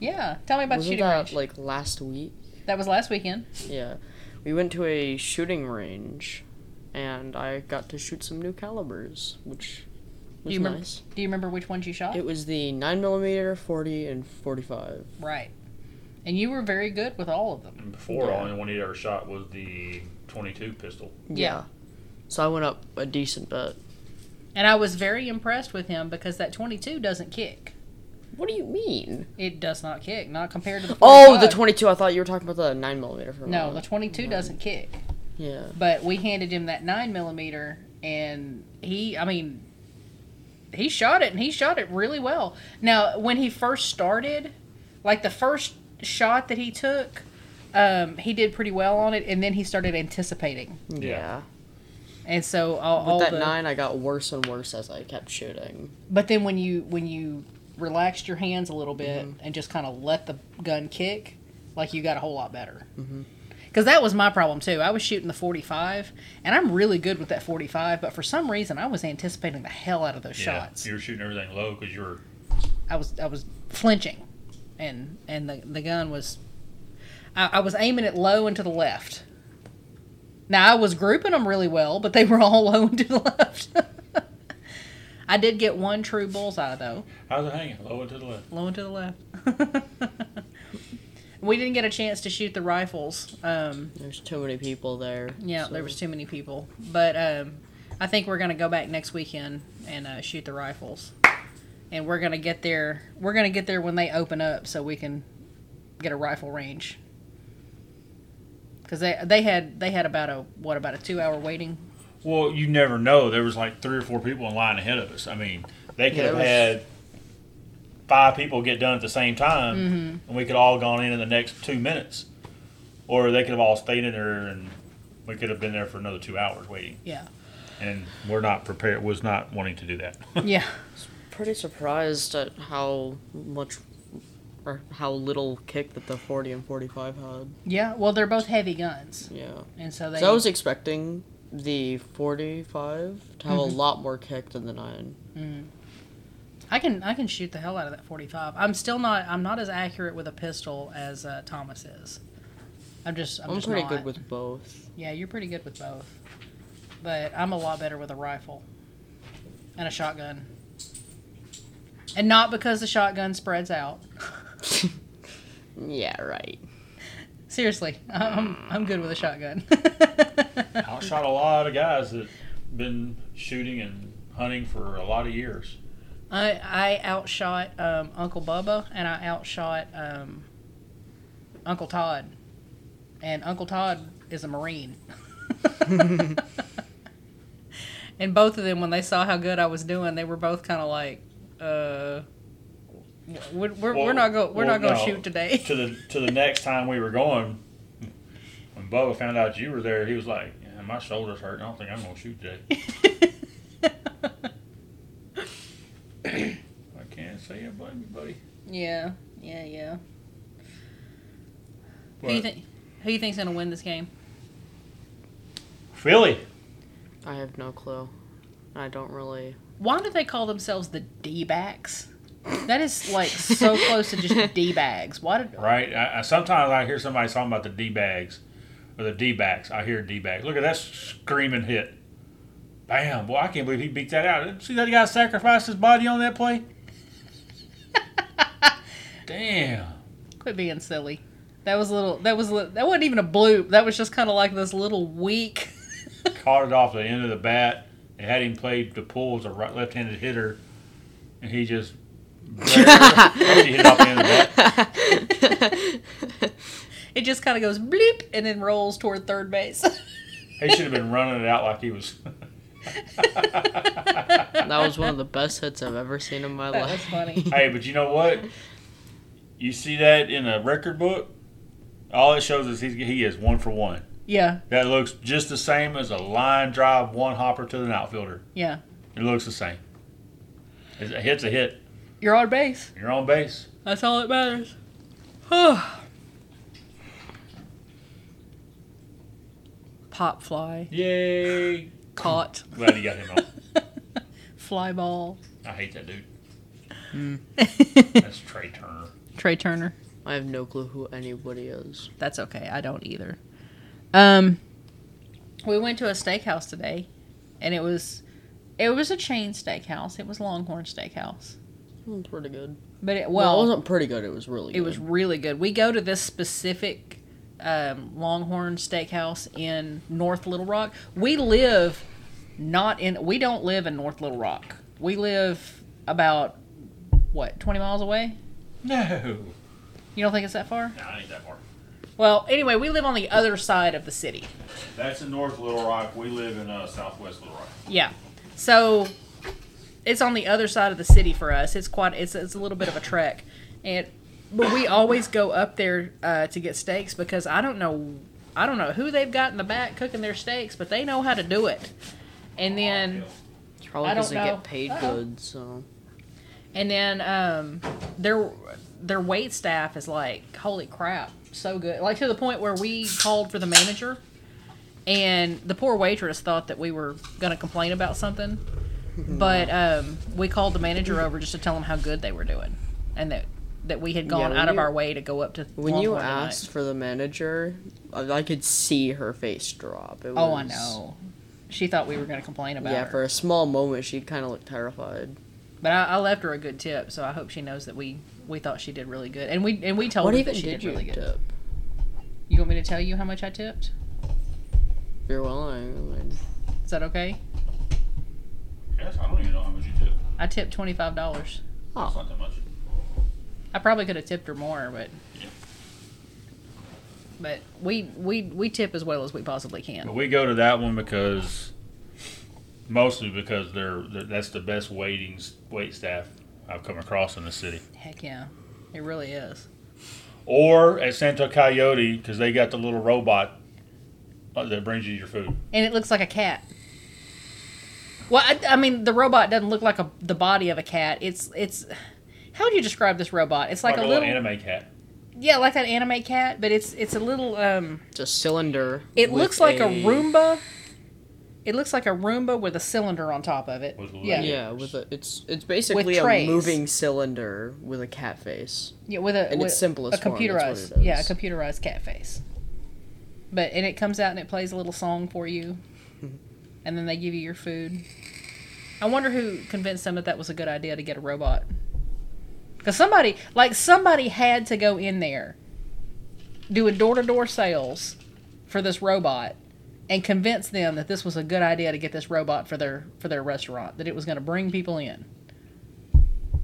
Yeah, tell me about Wasn't shooting that range. like last week? that was last weekend. Yeah. We went to a shooting range and I got to shoot some new calibers, which was you remember- nice. Do you remember which ones you shot? It was the 9mm, 40, and 45. right. And you were very good with all of them. And before, Yeah. only one he ever shot was the 22 pistol. Yeah. So I went up a decent bit. And I was very impressed with him because that 22 doesn't kick. What do you mean? It does not kick, not compared to the 45. Oh, the 22. I thought you were talking about the 9 millimeter. for No, the moment. 22 doesn't kick. Yeah. But we handed him that 9 millimeter, and he, I mean, he shot it, and he shot it really well. Now, when he first started, like the first shot that he took, um, he did pretty well on it, and then he started anticipating. Yeah. And so all, all With that the, 9, I got worse and worse as I kept shooting. But then when you when you relaxed your hands a little bit Mm-hmm. and just kind of let the gun kick, like you got a whole lot better. Mm-hmm. Because that was my problem too. I was shooting the 45, and I'm really good with that 45, but for some reason I was anticipating the hell out of those Yeah, shots. you were shooting everything low because you were. I was I was flinching, and and the the gun was. I, I was aiming it low and to the left. Now I was grouping them really well, but they were all low and to the left. I did get one true bullseye though. How's it hanging? Low and to the left. low and to the left. we didn't get a chance to shoot the rifles. Um, There's too many people there. yeah, so- there was too many people. But um, I think we're gonna go back next weekend and uh, shoot the rifles. And we're gonna get there. We're gonna get there when they open up, so we can get a rifle range. Because they they had they had about a what about a two hour waiting. Well, you never know. There was like three or four people in line ahead of us. I mean, they could Yeah, have was- had five people get done at the same time, Mm-hmm. and we could all gone in in the next two minutes, or they could have all stayed in there and we could have been there for another two hours waiting. Yeah, And we're not prepared. Was not wanting to do that. yeah. Pretty surprised at how much or how little kick that the 40 and 45 had. Yeah, well, they're both heavy guns, Yeah. and so they. So I was expecting the 45 to have Mm-hmm. a lot more kick than the 9. I can I can shoot the hell out of that 45. I'm still not I'm not as accurate with a pistol as uh, Thomas is. I'm just I'm, I'm, just pretty not. good with both. Yeah, you're pretty good with both. But I'm a lot better with a rifle and a shotgun. And not because the shotgun spreads out. Yeah, right. Seriously, I'm I'm good with a shotgun. I shot a lot of guys that been shooting and hunting for a lot of years. I I outshot um, Uncle Bubba and I outshot um, Uncle Todd, and Uncle Todd is a Marine. and both of them, when they saw how good I was doing, they were both kind of like, uh, "We're, we're, we're not go we're well, not going to no. shoot today." to the to the next time we were going, when Bubba found out you were there, he was like, yeah, "My shoulders hurt. I don't think I'm gonna shoot today." I can't say I blame you, buddy. yeah, yeah, yeah. Who you think? Who you think's going to win this game? Philly, I have no clue. I don't really. Why do they call themselves the D backs? That is like so close to just D bags. Why did? right? I, I, sometimes I hear somebody talking about the D bags or the D backs. I hear D bags. Look at that screaming hit. Bam! Boy, I can't believe he beat that out. See that guy sacrificed his body on that play? Damn. Quit being silly. That was a little. That was a, that wasn't even a bloop. That was just kind of like this little weak. Caught it off the end of the bat They had him played the pull as a right left-handed hitter, and he just barely hit off the end of the bat. It just kind of goes bleep and then rolls toward third base. He should have been running it out like he was. That was one of the best hits I've ever seen in my that was life. funny. hey, but you know what? You see that in a record book. All it shows is he's, he is one for one. Yeah, That looks just the same as a line drive one hopper to the outfielder. yeah. It looks the same. It's a hit's a hit. You're on base. You're on base. That's all that matters. Pop fly. Yay! Caught. Glad you got him on. Fly ball. I hate that dude. Mm. That's Trea Turner. Trea Turner. I have no clue who anybody is. That's okay. I don't either. Um, we went to a steakhouse today, and it was it was a chain steakhouse. It was Longhorn Steakhouse, Pretty good. but it Well, well, it wasn't pretty good. It was really. it Good. was really good. We go to this specific um, Longhorn Steakhouse in North Little Rock. We live not in. We don't live in North Little Rock. We live about what twenty miles away. No. You don't think it's that far? No, I ain't that far. Well, anyway, we live on the other side of the city. That's in North Little Rock. We live in uh, Southwest Little Rock. Yeah. So it's on the other side of the city for us. It's quite it's it's a little bit of a trek. And but we always go up there uh, to get steaks because I don't know I don't know who they've got in the back cooking their steaks, but they know how to do it. And then It's probably because they know. get paid Uh-oh. good. So and then um their their wait staff is like holy crap, so good. Like to the point where we called for the manager and the poor waitress thought that we were going to complain about something. But um, we called the manager over just to tell him how good they were doing, and that that we had gone when out of our way to go up to. The When you asked for the manager, I, I could see her face drop. It oh, I know, she thought we were going to complain about Yeah, her. for a small moment, she kind of looked terrified. but I, I left her a good tip, so I hope she knows that we we thought she did really good, and we and we told what her even that she did did you really good. tip? You want me to tell you how much I tipped? If you're willing. Is that okay? Yes, I don't even know how much you tip. I tipped twenty five dollars. That's not that much. I probably could have tipped her more, but Yeah. but we we we tip as well as we possibly can. But we go to that one because mostly because they're, they're that's the best waiting wait staff I've come across in the city. Heck yeah, it really is. Or at Santo Coyote because they got the little robot uh, that brings you your food. and it looks like a cat. Well, I, I mean, the robot doesn't look like a the body of a cat. It's it's. How would you describe this robot? It's like, Like, a, a little, little anime cat. yeah, like that anime cat, but it's it's a little um. it's a cylinder. It looks like a, Roomba. It looks like a Roomba with a cylinder on top of it. With yeah. Yeah, with a it's it's basically a moving cylinder with a cat face. Yeah, with a In with its simplest a computerized, that's what it yeah, a computerized cat face. But and it comes out and it plays a little song for you, and then they give you your food. I wonder who convinced them that that was a good idea to get a robot. Because somebody, like somebody, had to go in there, doing door to door sales for this robot, and convince them that this was a good idea to get this robot for their for their restaurant. That it was going to bring people in.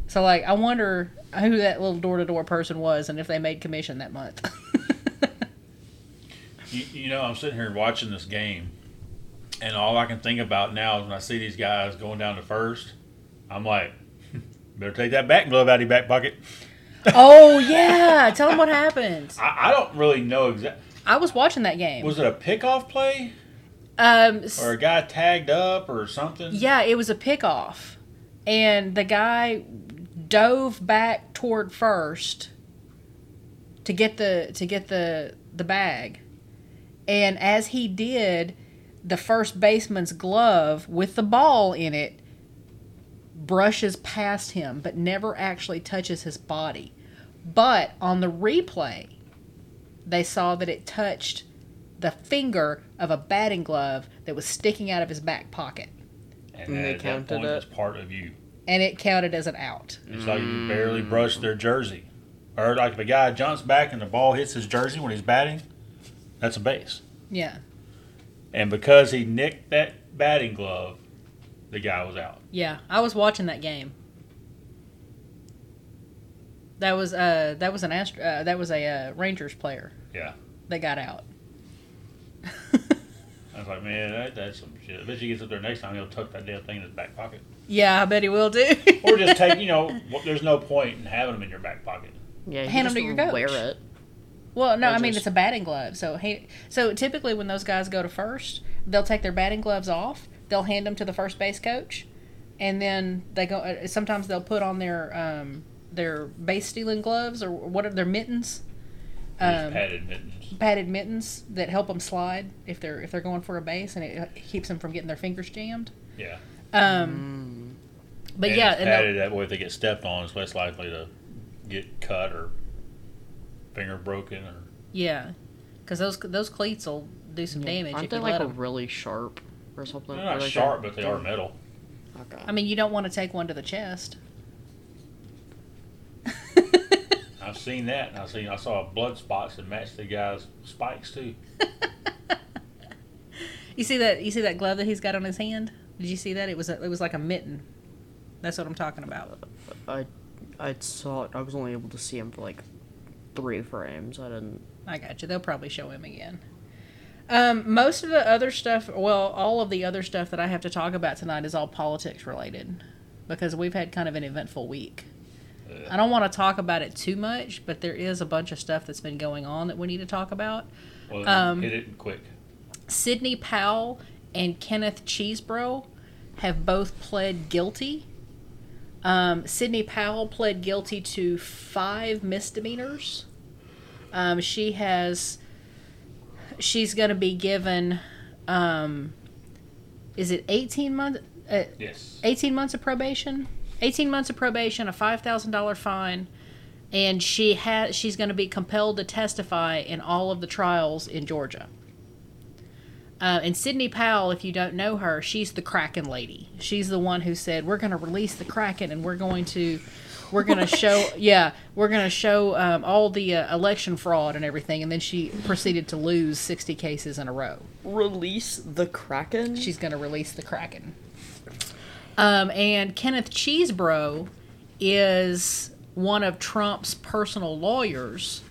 So like, I wonder who that little door to door person was, and if they made commission that month. You, you know, I'm sitting here watching this game, and all I can think about now is when I see these guys going down to first, I'm like, better take that back glove out of your back pocket. oh yeah, tell them what happened. I, I don't really know exactly. I was watching that game. Was it a pickoff play um, or a guy tagged up or something? yeah, it was a pickoff, and the guy dove back toward first to get the to get the the bag, and as he did, the first baseman's glove with the ball in it brushes past him, but never actually touches his body. But on the replay, they saw that it touched the finger of a batting glove that was sticking out of his back pocket. And, And they at that counted point, it? it's part of you. And it counted as an out. It's like you barely brushed their jersey. Or like if a guy jumps back and the ball hits his jersey when he's batting, that's a base. Yeah. And because he nicked that batting glove, the guy was out. Yeah, I was watching that game. That was uh that was an Ast- uh, that was a uh, Rangers player Yeah. that got out. I was like, man, that, that's some shit. I bet he gets up there next time, he'll tuck that damn thing in his back pocket. yeah, I bet he will do. Or just take, you know, there's no point in having them in your back pocket. Yeah, you Hand 'em just to your coach. wear it. Well, no, I mean just- it's a batting glove. So he, so typically when those guys go to first, they'll take their batting gloves off. They'll hand them to the first base coach, and then they go. uh, Sometimes they'll put on their um, their base stealing gloves or what are their mittens, Um, padded mittens. padded mittens that help them slide if they're if they're going for a base, and it uh, keeps them from getting their fingers jammed. Yeah. Um, but And yeah, it's and padded that way if they get stepped on, it's less likely to get cut or finger broken or. yeah, because those those cleats will do some damage Aren't if they you like let a 'em. really sharp or something? They're Or not like sharp, a- but they are metal. Oh, okay. I mean, you don't want to take one to the chest. I've seen that, and I seen I saw blood spots that matched the guy's spikes too. You see that? You see that glove that he's got on his hand? Did you see that? It was a, it was like a mitten. That's what I'm talking about. I I saw it. I was only able to see him for like three frames. I didn't. I got you. They'll probably show him again. Um, most of the other stuff, well, all of the other stuff that I have to talk about tonight is all politics related, because we've had kind of an eventful week. I don't want to talk about it too much, but there is a bunch of stuff that's been going on that we need to talk about. Well, Um, hit it quick. Sidney Powell and Kenneth Chesebro have both pled guilty. Um, Sidney Powell pled guilty to five misdemeanors. Um, she has. She's going to be given. Um, is it eighteen months? Uh, Yes. 18 months of probation 18 months of probation a $5000 fine and she has she's going to be compelled to testify in all of the trials in georgia uh, and Sidney Powell, if you don't know her, she's the Kraken lady. She's the one who said we're going to release the Kraken and we're going to, we're going to show, yeah, we're going to show um, all the uh, election fraud and everything. And then she proceeded to lose sixty cases in a row. Release the Kraken. She's going to release the Kraken. Um, and Kenneth Chesebro is one of Trump's personal lawyers,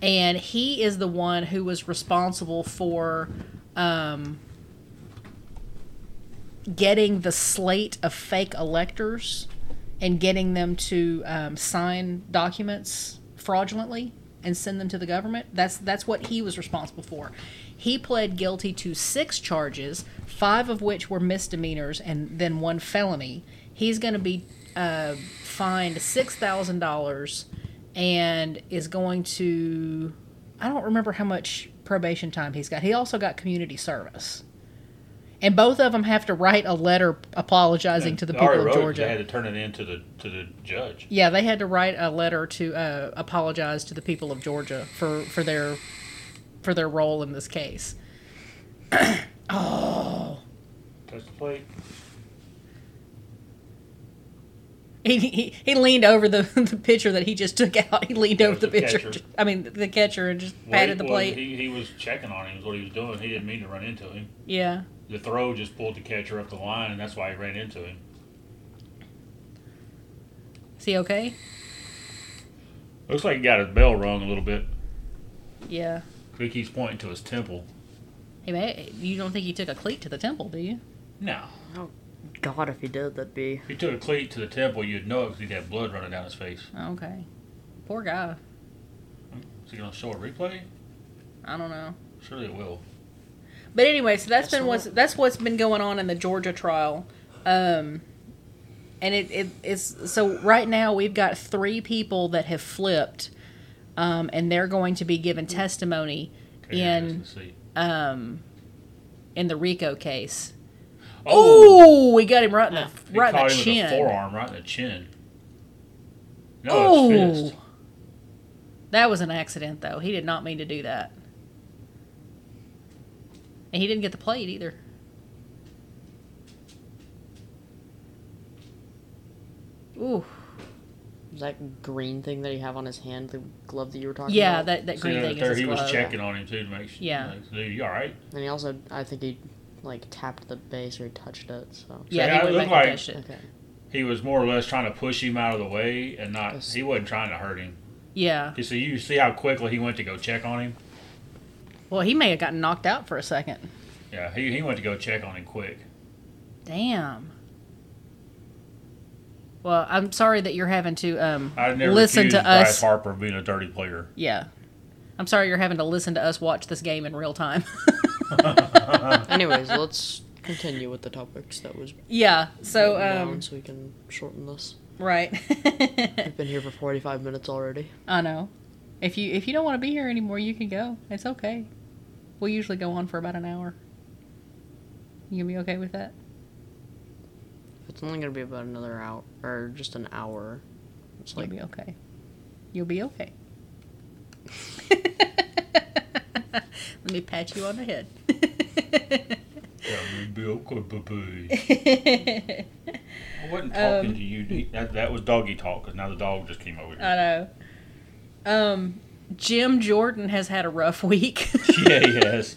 and he is the one who was responsible for um, getting the slate of fake electors and getting them to um, sign documents fraudulently and send them to the government. That's that's what he was responsible for. He pled guilty to six charges, five of which were misdemeanors, and then one felony. He's going to be uh, fined six thousand dollars, and is going to. I don't remember how much probation time he's got. He also got community service. And both of them have to write a letter apologizing to the people of Georgia. They had to turn it in to the to the judge. Yeah, they had to write a letter to uh, apologize to the people of Georgia for, for their for their role in this case. oh, Touch the plate. He, he he leaned over the the pitcher that he just took out. He leaned That over the the pitcher. catcher. I mean the catcher and just Well, patted the well, plate. He, he was checking on him. Is what he was doing. He didn't mean to run into him. yeah. The throw just pulled the catcher up the line, and that's why he ran into him. Is he okay? Looks like he got his bell rung a little bit. Yeah. He he's pointing to his temple. Hey, man, you don't think he took a cleat to the temple, do you? No. Oh, God, if he did, that'd be. If he took a cleat to the temple, you'd know it because he'd have blood running down his face. Okay. Poor guy. Is he going to show a replay? I don't know. Surely it will. But anyway, so that's Guess been what's that's what's been going on in the Georgia trial, um, and it, it it's so right now we've got three people that have flipped, um, and they're going to be given testimony Okay, in um, in the RICO case. Oh! We got him right in the He right in caught the him chin. with a forearm right in the chin. No, oh, it's fist. that was an accident though. He did not mean to do that, and he didn't get the plate either. Ooh. That green thing that he have on his hand, the glove that you were talking about? Yeah, about. that, that See green that thing there, is his he was glove. checking on him too to make sure. Yeah. like, dude, you all right? And he also, I think he like tapped the base or touched it. So Yeah, yeah, he it looked like- it. okay. He was more or less trying to push him out of the way and not. Yes. He wasn't trying to hurt him. Yeah. You see, you see how quickly he went to go check on him. Well, he may have gotten knocked out for a second. Yeah, he, he went to go check on him quick. Damn. Well, I'm sorry that you're having to um, never listen accused to Bryce us. Harper being a dirty player. Yeah. I'm sorry you're having to listen to us watch this game in real time. Anyways, let's continue with the topics that was yeah. So, um, down so we can shorten this. right. We've been here for 45 minutes already. I know. If you if you don't want to be here anymore, you can go. It's okay. We usually go on for about an hour. You gonna be okay with that? It's only gonna be about another hour or just an hour. It's You'll like be okay. You'll be okay. Let me pat you on the head. Yeah, be okay, baby. I wasn't talking Um, to you. That, that was doggy talk because now the dog just came over here. I know. Um, Jim Jordan has had a rough week. yeah, he has.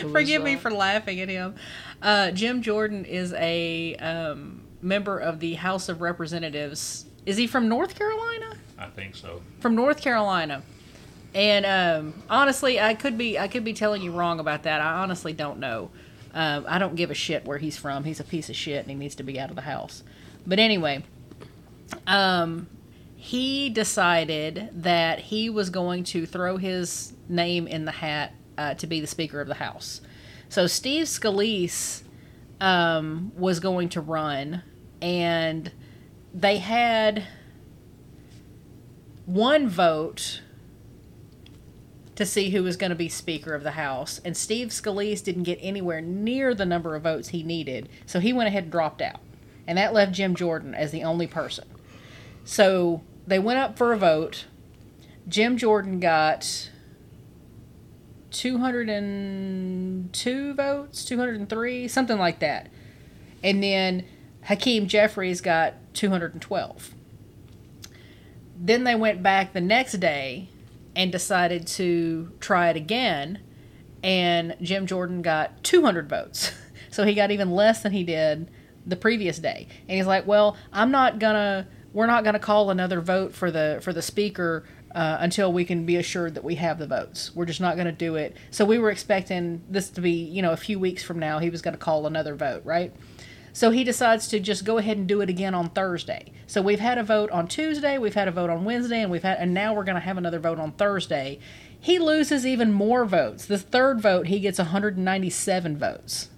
Who was Forgive me for laughing at him. Uh, Jim Jordan is a um, member of the House of Representatives. Is he from North Carolina? I think so. From North Carolina. And um, honestly, I could be I could be telling you wrong about that. I honestly don't know. Um, I don't give a shit where he's from. He's a piece of shit and he needs to be out of the house. But anyway, um, he decided that he was going to throw his name in the hat uh, to be the Speaker of the House. So Steve Scalise um, was going to run, and they had one vote to see who was going to be Speaker of the House, and Steve Scalise didn't get anywhere near the number of votes he needed, so he went ahead and dropped out. And that left Jim Jordan as the only person. So they went up for a vote. Jim Jordan got 202 votes, 203, something like that. And then Hakeem Jeffries got 212. Then they went back the next day and decided to try it again, and Jim Jordan got 200 votes. So he got even less than he did the previous day. And he's like, "Well, I'm not gonna. We're not gonna call another vote for the for the speaker uh, until we can be assured that we have the votes. We're just not gonna do it." So we were expecting this to be, you know, a few weeks from now. He was gonna call another vote, right? So he decides to just go ahead and do it again on Thursday. So we've had a vote on Tuesday, we've had a vote on Wednesday, and we've had and now we're going to have another vote on Thursday. He loses even more votes. The third vote, he gets 197 votes.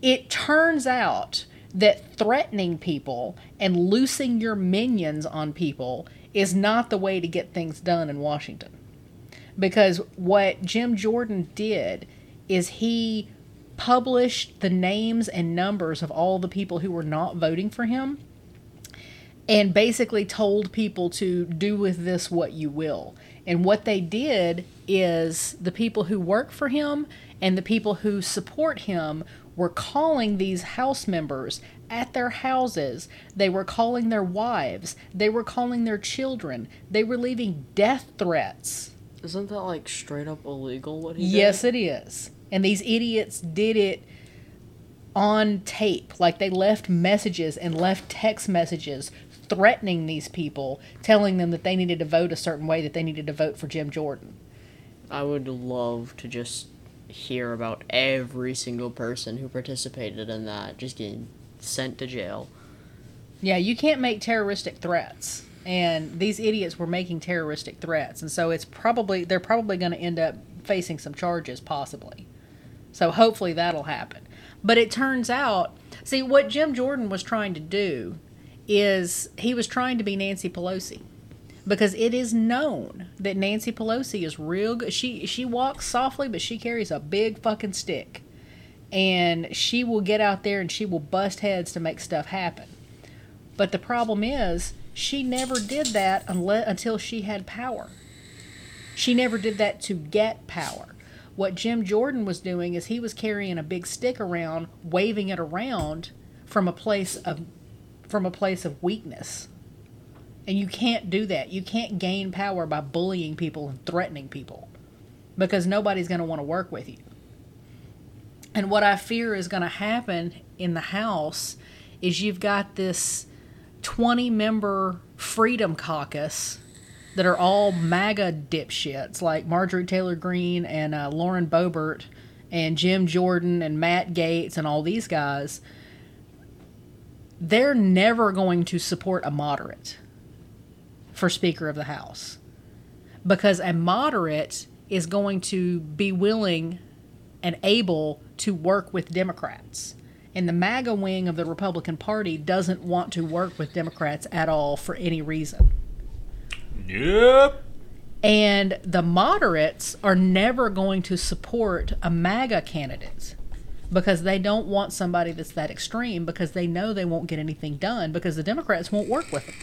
It turns out that threatening people and loosing your minions on people is not the way to get things done in Washington. Because what Jim Jordan did is he published the names and numbers of all the people who were not voting for him and basically told people to do with this what you will. And what they did is the people who work for him and the people who support him were calling these house members at their houses. They were calling their wives. They were calling their children. They were leaving death threats. Isn't that like straight up illegal? What he Yes, did? it is. And these idiots did it on tape. Like they left messages and left text messages threatening these people, telling them that they needed to vote a certain way, that they needed to vote for Jim Jordan. I would love to just hear about every single person who participated in that just getting sent to jail. Yeah, you can't make terroristic threats. And these idiots were making terroristic threats. And so it's probably, they're probably going to end up facing some charges, possibly. So hopefully that'll happen. But it turns out, see, what Jim Jordan was trying to do is he was trying to be Nancy Pelosi. Because it is known that Nancy Pelosi is real good. She she walks softly, but she carries a big fucking stick. And she will get out there and she will bust heads to make stuff happen. But the problem is, she never did that unless, until she had power. She never did that to get power. What Jim Jordan was doing is he was carrying a big stick around, waving it around from a place of from a place of weakness. And you can't do that. You can't gain power by bullying people and threatening people because nobody's going to want to work with you. And what I fear is going to happen in the House is you've got this 20 member Freedom Caucus that are all MAGA dipshits like Marjorie Taylor Greene and uh, Lauren Boebert and Jim Jordan and Matt Gaetz and all these guys. They're never going to support a moderate for Speaker of the House because a moderate is going to be willing and able to work with Democrats. And the MAGA wing of the Republican Party doesn't want to work with Democrats at all for any reason. Yep. And the moderates are never going to support a MAGA candidate because they don't want somebody that's that extreme because they know they won't get anything done because the Democrats won't work with them.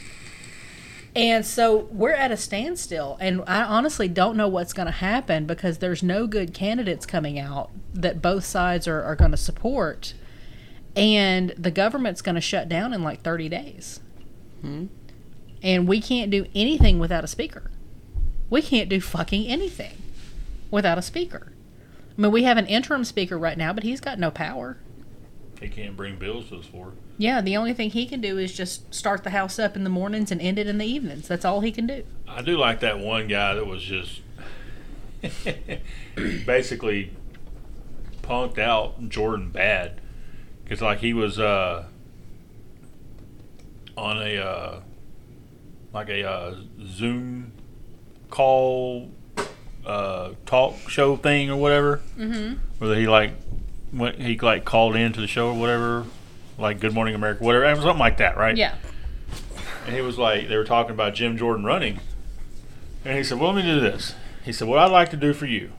And so we're at a standstill. And I honestly don't know what's going to happen because there's no good candidates coming out that both sides are, are going to support. And the government's going to shut down in like 30 days. Hmm. And we can't do anything without a speaker. We can't do fucking anything without a speaker. I mean, we have an interim speaker right now, but he's got no power. He can't bring bills to us for. Yeah, the only thing he can do is just start the house up in the mornings and end it in the evenings. That's all he can do. I do like that one guy that was just basically punked out Jordan bad because like he was uh, on a uh, like a uh, Zoom call uh, talk show thing or whatever. Mm-hmm. Whether he like went he like called into the show or whatever, like Good Morning America, whatever, something like that, right? Yeah. And he was like, they were talking about Jim Jordan running. And he said, well, let me do this. He said, what I'd like to do for you,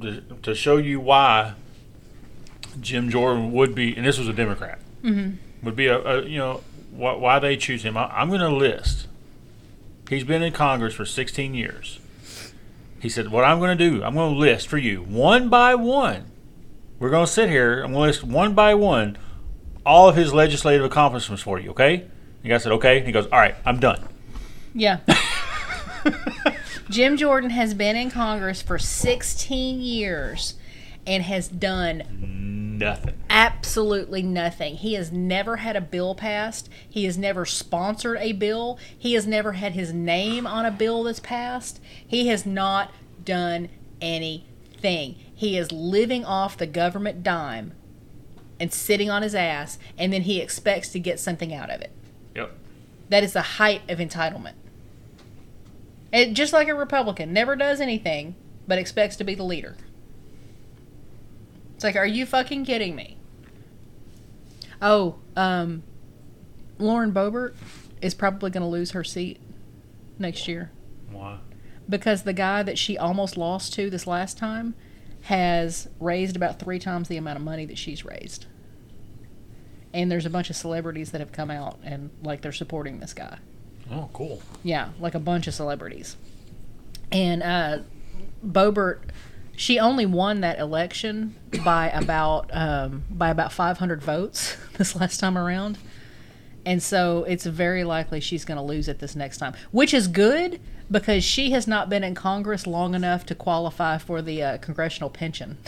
to, to show you why Jim Jordan would be, and this was a Democrat, would be a, a, you know, why, why they choose him. I, I'm going to list. He's been in Congress for 16 years. He said, what I'm going to do, I'm going to list for you one by one. We're going to sit here. I'm going to list one by one all of his legislative accomplishments for you, okay? The guy said, okay. He goes, all right, I'm done. Yeah. Jim Jordan has been in Congress for 16 years and has done Nothing. absolutely nothing. He has never had a bill passed. He has never sponsored a bill. He has never had his name on a bill that's passed. He has not done anything. He is living off the government dime and sitting on his ass, and then he expects to get something out of it. Yep. That is the height of entitlement. It, just like a Republican, never does anything but expects to be the leader. It's like, are you fucking kidding me? Oh, um, Lauren Boebert is probably going to lose her seat next year Why? because the guy that she almost lost to this last time has raised about three times the amount of money that she's raised. And there's a bunch of celebrities that have come out and like they're supporting this guy. Oh, cool. Yeah, like a bunch of celebrities. And uh, Boebert, she only won that election by about um, by about 500 votes this last time around. And so it's very likely she's going to lose it this next time, which is good because she has not been in Congress long enough to qualify for the uh, congressional pension.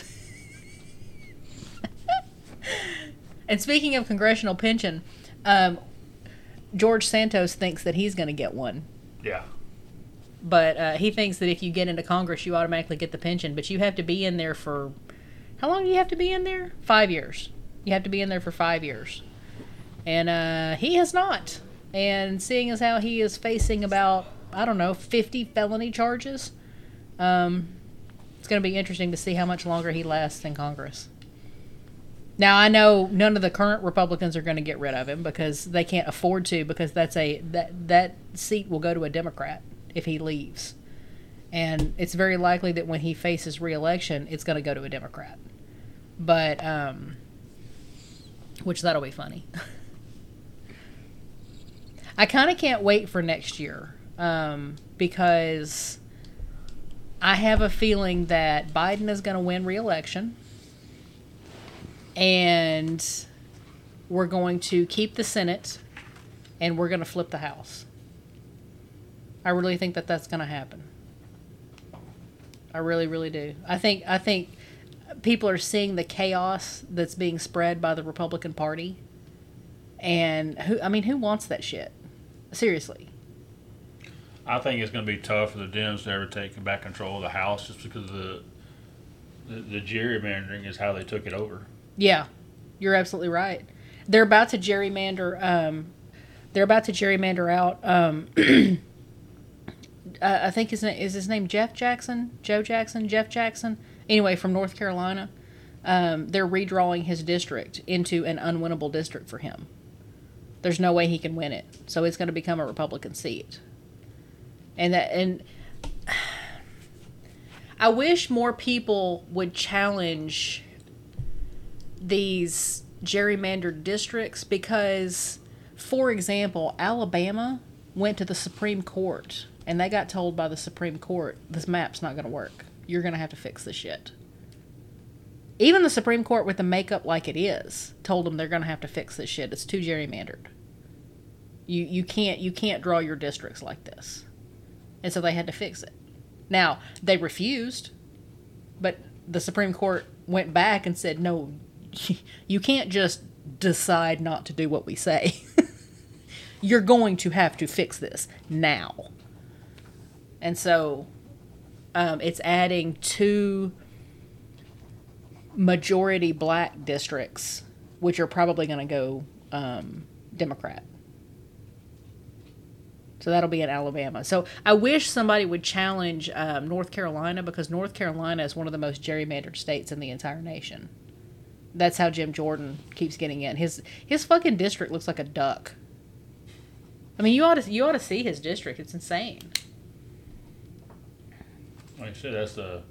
and speaking of congressional pension, um, George Santos thinks that he's going to get one Yeah. But uh, he thinks that if you get into Congress, you automatically get the pension. But you have to be in there for how long? Do you have to be in there? Five years. You have to be in there for five years, and uh, he has not. And seeing as how he is facing about I don't know fifty felony charges, um, it's going to be interesting to see how much longer he lasts in Congress. Now I know none of the current Republicans are going to get rid of him because they can't afford to because that's a that that seat will go to a Democrat if he leaves. And it's very likely that when he faces reelection, it's going to go to a Democrat. But um which that'll be funny. I kind of can't wait for next year um, because I have a feeling that Biden is going to win re-election, and we're going to keep the Senate, and we're going to flip the House. I really think that that's going to happen. I really, really do. I think. I think people are seeing the chaos that's being spread by the Republican Party. And who I mean, who wants that shit? Seriously. I think it's going to be tough for the Dems to ever take back control of the House just because the, the the gerrymandering is how they took it over. Yeah, you're absolutely right. They're about to gerrymander. Um, they're about to gerrymander out. Um, uh, I think his name is his name Jeff Jackson, Joe Jackson, Jeff Jackson. Anyway, from North Carolina, um, they're redrawing his district into an unwinnable district for him. There's no way he can win it, so it's going to become a Republican seat. And that and I wish more people would challenge these gerrymandered districts because, for example, Alabama went to the Supreme Court and they got told by the Supreme Court this map's not going to work. You're going to have to fix this shit. Even the Supreme Court, with the makeup like it is, told them they're going to have to fix this shit. It's too gerrymandered. You you can't you can't draw your districts like this, and so they had to fix it. Now they refused, but the Supreme Court went back and said, no, you can't just decide not to do what we say. You're going to have to fix this now. And so um, it's adding two majority black districts, which are probably going to go um, Democrat. So that'll be in Alabama. So I wish somebody would challenge um, North Carolina because North Carolina is one of the most gerrymandered states in the entire nation. That's how Jim Jordan keeps getting in. His his fucking district looks like a duck. I mean, you ought to you ought to see his district. It's insane. Like I said, that's the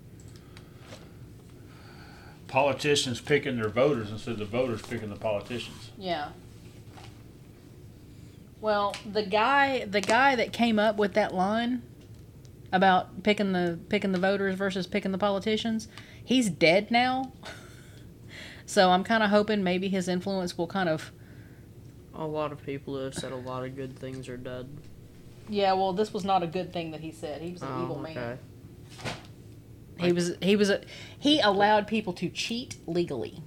politicians picking their voters instead of the voters picking the politicians. Yeah. Well, the guy the guy that came up with that line about picking the picking the voters versus picking the politicians, he's dead now. so I'm kind of hoping maybe his influence will kind of A lot of people who have said a lot of good things are dead. Yeah, well, this was not a good thing that he said. He was an Oh, evil man. Okay. He was he was a he allowed people to cheat legally.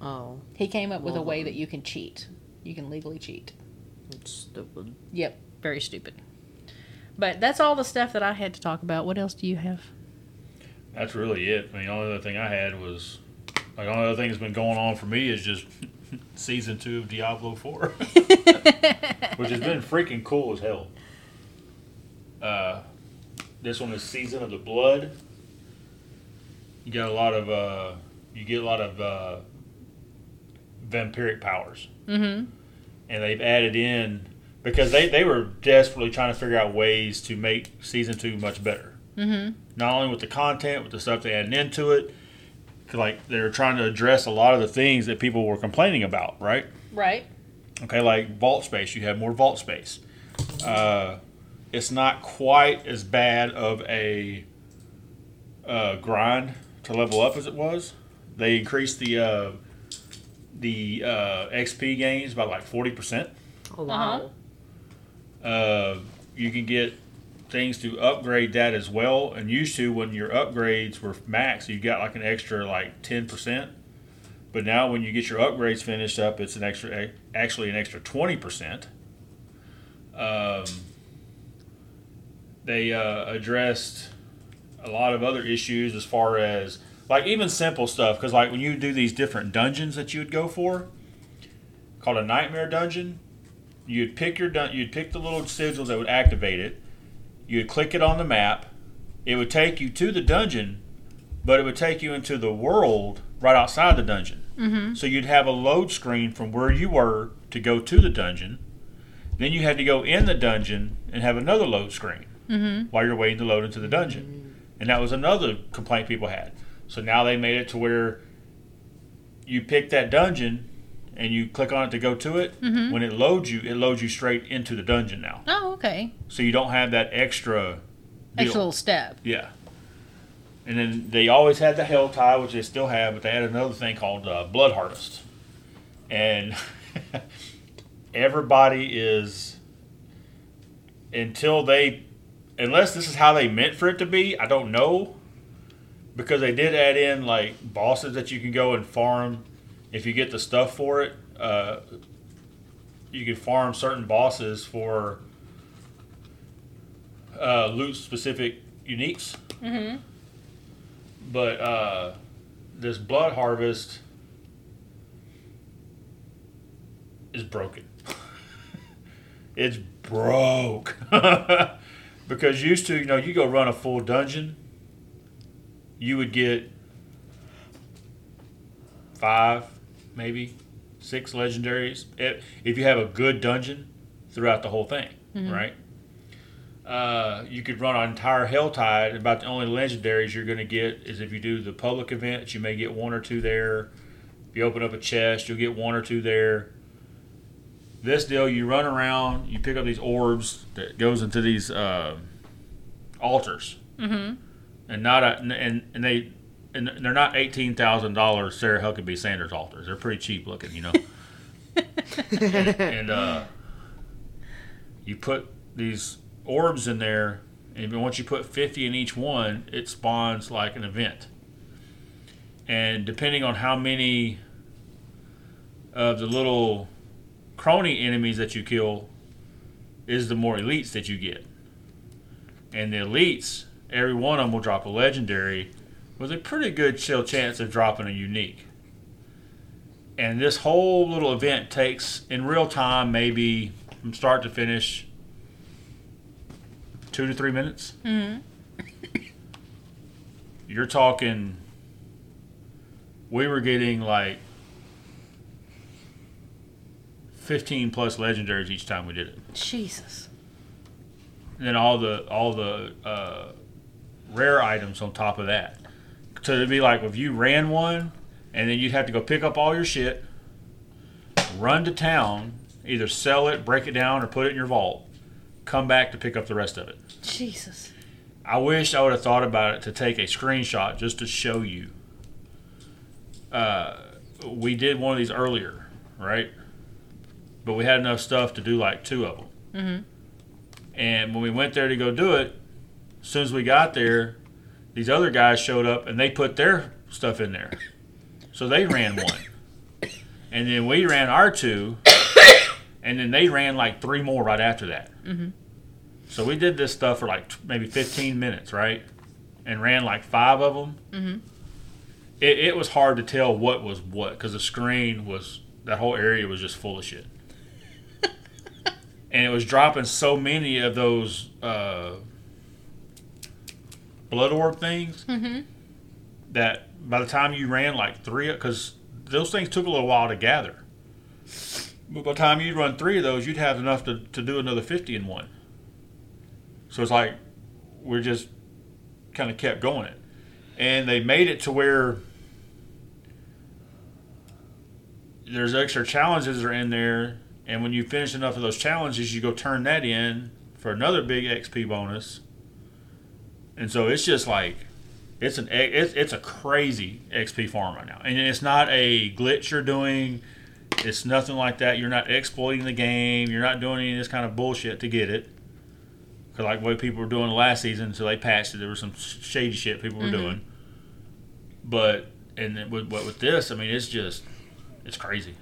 Oh, He came up with a way that you can cheat. You can legally cheat. it's stupid. Yep, very stupid. But that's all the stuff that I had to talk about. What else do you have? That's really it. I mean, the only other thing I had was like the only other thing that's been going on for me is just season two of Diablo Four, which has been freaking cool as hell. Uh, this one is Season of the Blood. You got a lot of uh, you get a lot of uh, vampiric powers, Mm-hmm. and they've added in because they they were desperately trying to figure out ways to make season two much better Mm-hmm. not only with the content, with the stuff they added into it, like they're trying to address a lot of the things that people were complaining about, right? Right. Okay, like vault space, you have more vault space. Uh, it's not quite as bad of a uh, grind to level up as it was. They increased the uh, the uh, XP gains by like forty percent. Oh wow. Uh, you can get things to upgrade that as well. And used to, when your upgrades were max, you got like an extra like ten percent. But now, when you get your upgrades finished up, it's an extra, actually an extra twenty percent. Um, they uh, addressed a lot of other issues as far as like even simple stuff because like when you do these different dungeons that you would go for called a nightmare dungeon you'd pick your dun- you'd pick the little sigil that would activate it. You'd click it on the map. It would take you to the dungeon, but it would take you into the world right outside the dungeon. Mm-hmm. So you'd have a load screen from where you were to go to the dungeon. Then you had to go in the dungeon and have another load screen Mm-hmm. while you're waiting to load into the dungeon. And that was another complaint people had. So now they made it to where you pick that dungeon and you click on it to go to it. Mhm. When it loads you, it loads you straight into the dungeon now. Oh, okay. So you don't have that extra deal. Extra little step. Yeah. And then they always had the Helltide, which they still have, but they had another thing called uh, blood harvest. And everybody is until they unless this is how they meant for it to be, I don't know. because they did add in like bosses that you can go and farm if you get the stuff for it. Uh, you can farm certain bosses for uh, loot specific uniques. Mm-hmm. But uh, this blood harvest is broken. it's broke because used to you know you go run a full dungeon, you would get five, maybe six legendaries if if you have a good dungeon throughout the whole thing, right? Uh, you could run an entire Helltide. About the only legendaries you're going to get is if you do the public events, you may get one or two there. If you open up a chest, you'll get one or two there. This deal, you run around, you pick up these orbs that goes into these uh, altars, Mm-hmm. and not a, and and they and they're not eighteen thousand dollars Sarah Huckabee Sanders altars. They're pretty cheap looking, you know. and uh, you put these orbs in there, and once you put 50 in each one, it spawns like an event. And depending on how many of the little crony enemies that you kill, is the more elites that you get. And the elites, every one of them will drop a legendary with a pretty good chill chance of dropping a unique. And this whole little event takes in real time, maybe from start to finish, two to three minutes. Mm-hmm. You're talking. We were getting like fifteen plus legendaries each time we did it. Jesus. And then all the all the uh, rare items on top of that. So it'd be like if you ran one, and then you'd have to go pick up all your shit, run to town, either sell it, break it down, or put it in your vault. Come back to pick up the rest of it. Jesus. I wish I would have thought about it to take a screenshot just to show you. Uh, we did one of these earlier, right? But we had enough stuff to do like two of them. Mm-hmm. And when we went there to go do it, as soon as we got there, these other guys showed up and they put their stuff in there. So they ran one. And then we ran our two. And then they ran like three more right after that. Mm-hmm. So we did this stuff for like t- maybe 15 minutes, right? And ran like five of them. Mm-hmm. It, it was hard to tell what was what because the screen was, that whole area was just full of shit. And it was dropping so many of those uh, blood orb things Mm-hmm. that by the time you ran like three, because those things took a little while to gather. But by the time you'd run three of those, you'd have enough to, to do another 50 in one. So it's like we just kind of kept going it. And they made it to where there's extra challenges are in there. And when you finish enough of those challenges, you go turn that in for another big XP bonus. And so it's just like it's an it's, it's a crazy XP farm right now, and it's not a glitch you're doing. It's nothing like that. You're not exploiting the game. You're not doing any of this kind of bullshit to get it. Cause like what people were doing last season, so they patched it. There was some shady shit people were Mhm. doing. But and then with with this, I mean, it's just it's crazy.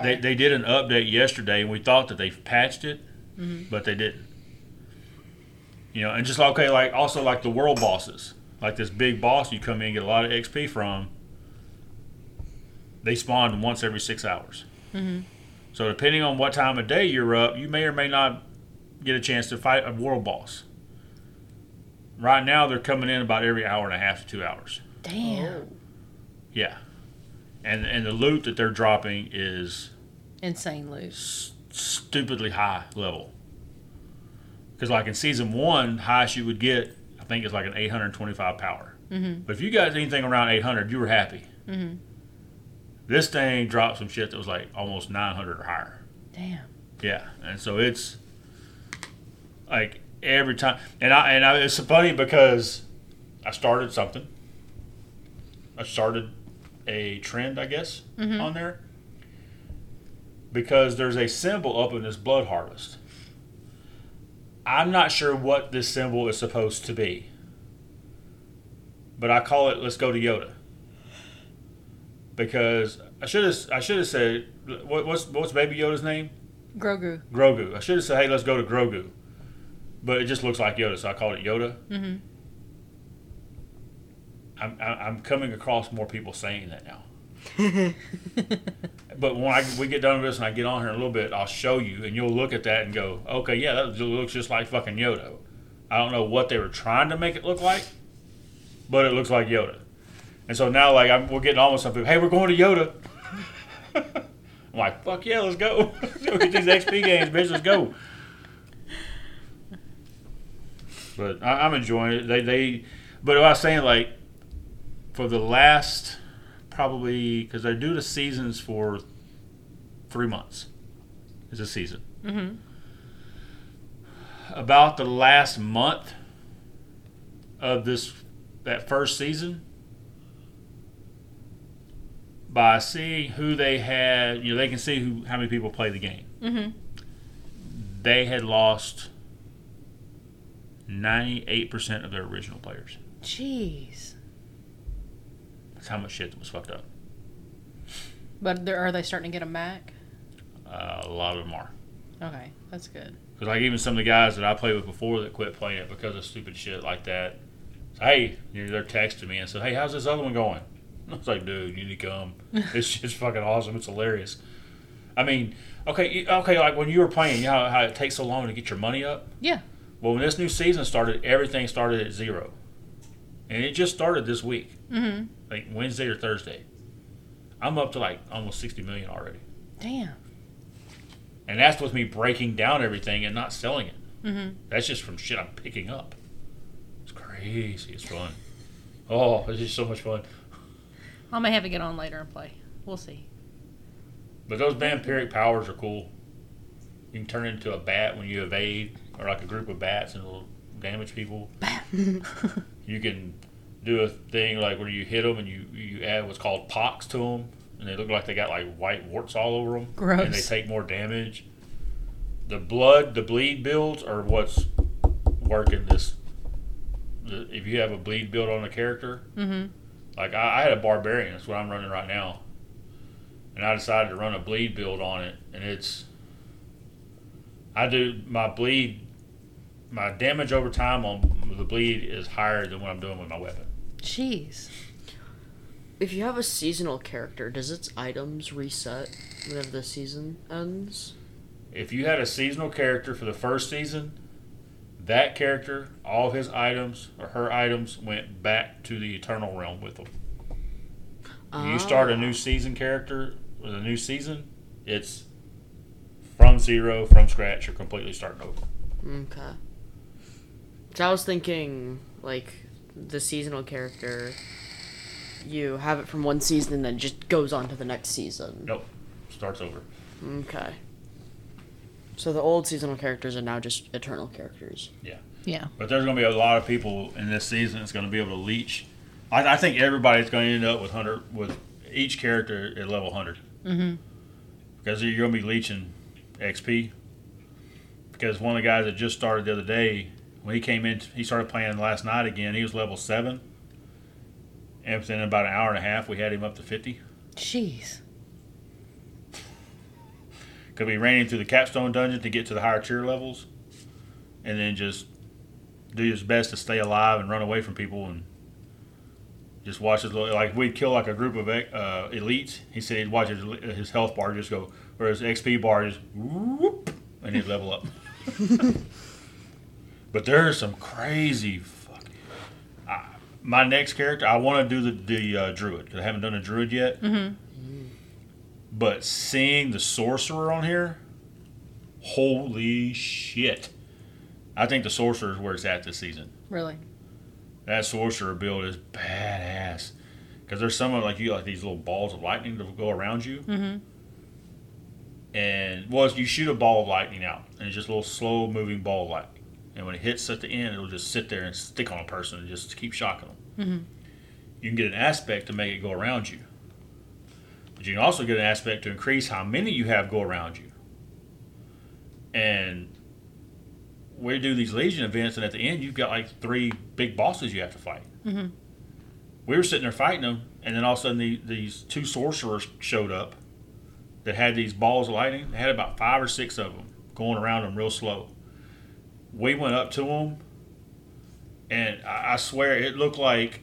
They, they did an update yesterday, and we thought that they patched it, Mhm. but they didn't. You know, and just like okay, like also like the world bosses, like this big boss you come in and get a lot of XP from. They spawn once every six hours. Mm-hmm. So depending on what time of day you're up, you may or may not get a chance to fight a world boss. Right now, they're coming in about every hour and a half to two hours. Damn. Yeah, and and the loot that they're dropping is Insane loot. s- stupidly high level. Because like in season one, highest you would get, I think, is like an 825 power. Mm-hmm. But if you got anything around 800, you were happy. Mm-hmm. This thing dropped some shit that was like almost 900 or higher. Damn. Yeah, and so it's like every time, and I and I, it's funny because I started something. I started a trend, I guess, Mhm. on there because there's a symbol up in this blood harvest. I'm not sure what this symbol is supposed to be. but I call it "Let's go to Yoda" because I should have I should have said what, what's what's Baby Yoda's name? Grogu. Grogu. I should have said, "Hey, let's go to Grogu," but it just looks like Yoda, so I called it Yoda. Mm-hmm. I'm I- I'm coming across more people saying that now. But when I, we get done with this and I get on here in a little bit, I'll show you, and you'll look at that and go, "Okay, yeah, that looks just like fucking Yoda." I don't know what they were trying to make it look like, but it looks like Yoda. And so now, like, I'm, we're getting on with some people. Hey, we're going to Yoda. I'm like, fuck yeah, let's go. let's go get these XP games, bitch. Let's go. But I, I'm enjoying it. They, they, but I was saying like, for the last probably because they do the seasons for three months. Is a season. Mm-hmm. About the last month of this that first season, by seeing who they had, you know, they can see who how many people play the game. Mm-hmm. They had lost ninety eight percent of their original players. Jeez. That's how much shit was fucked up. But there, are they starting to get them back? Uh, a lot of them are. Okay, that's good. Because like even some of the guys that I played with before that quit playing it because of stupid shit like that. So, hey, you know, they're texting me and said, "Hey, how's this other one going?" I was like, "Dude, you need to come. This shit's fucking awesome. It's hilarious." I mean, okay, okay, like when you were playing, you know how, how it takes so long to get your money up. Yeah. Well, when this new season started, everything started at zero, and it just started this week, Mm-hmm. Like Wednesday or Thursday. I'm up to like almost sixty million already, Damn. and that's with me breaking down everything and not selling it. Mm-hmm. That's just from shit I'm picking up. It's crazy. It's fun. Oh, it's just so much fun. I may have to get on later and play. We'll see. But those vampiric powers are cool. You can turn into a bat when you evade, or like a group of bats and it'll damage people. You can do a thing like where you hit them and you, you add what's called pox to them, and they look like they got like white warts all over them. Gross. And they take more damage. The blood, the bleed builds are what's working this. The, if you have a bleed build on a character, Mm-hmm. like I, I had a barbarian. That's what I'm running right now, and I decided to run a bleed build on it, and it's. I do my bleed, my damage over time on the bleed is higher than what I'm doing with my weapon. Jeez. If you have a seasonal character, does its items reset whenever the season ends? If you had a seasonal character for the first season, that character, all his items or her items went back to the eternal realm with them. When you start a new ah. season character with a new season, it's from zero, from scratch, you're completely starting over. Okay. So I was thinking, like, the seasonal character, you have it from one season and then just goes on to the next season. Nope, starts over. Okay. So the old seasonal characters are now just eternal characters. Yeah. Yeah. But there's going to be a lot of people in this season that's going to be able to leech. I, I think everybody's going to end up with hundred with each character at level hundred Mm-hmm. because you're going to be leeching XP. Because one of the guys that just started the other day, when he came in, he started playing last night again. He was level seven, and within about an hour and a half, we had him up to fifty. Jeez. Because we ran him through the capstone dungeon to get to the higher tier levels, and then just do his best to stay alive and run away from people and just watch his little, like we'd kill like a group of uh, elites. He said he'd watch his, his health bar just go, or his XP bar just whoop, and he'd level up. but there's some crazy fucking. I, my next character, I want to do the the uh, druid 'cause I haven't done a druid yet. Mm-hmm. But seeing the sorcerer on here, holy shit! I think the sorcerer is where it's at this season. Really. That sorcerer build is badass because there's some of like you like these little balls of lightning that will go around you, Mm-hmm. and well, you shoot a ball of lightning out, and it's just a little slow moving ball of lightning, and when it hits at the end, it'll just sit there and stick on a person and just keep shocking them. Mm-hmm. You can get an aspect to make it go around you, but you can also get an aspect to increase how many you have go around you. And we do these Legion events, and at the end, you've got like three big bosses you have to fight. Mm-hmm. we were sitting there fighting them, and then all of a sudden the, these two sorcerers showed up that had these balls of lightning. They had about five or six of them going around them real slow. We went up to him, and I, I swear it looked like.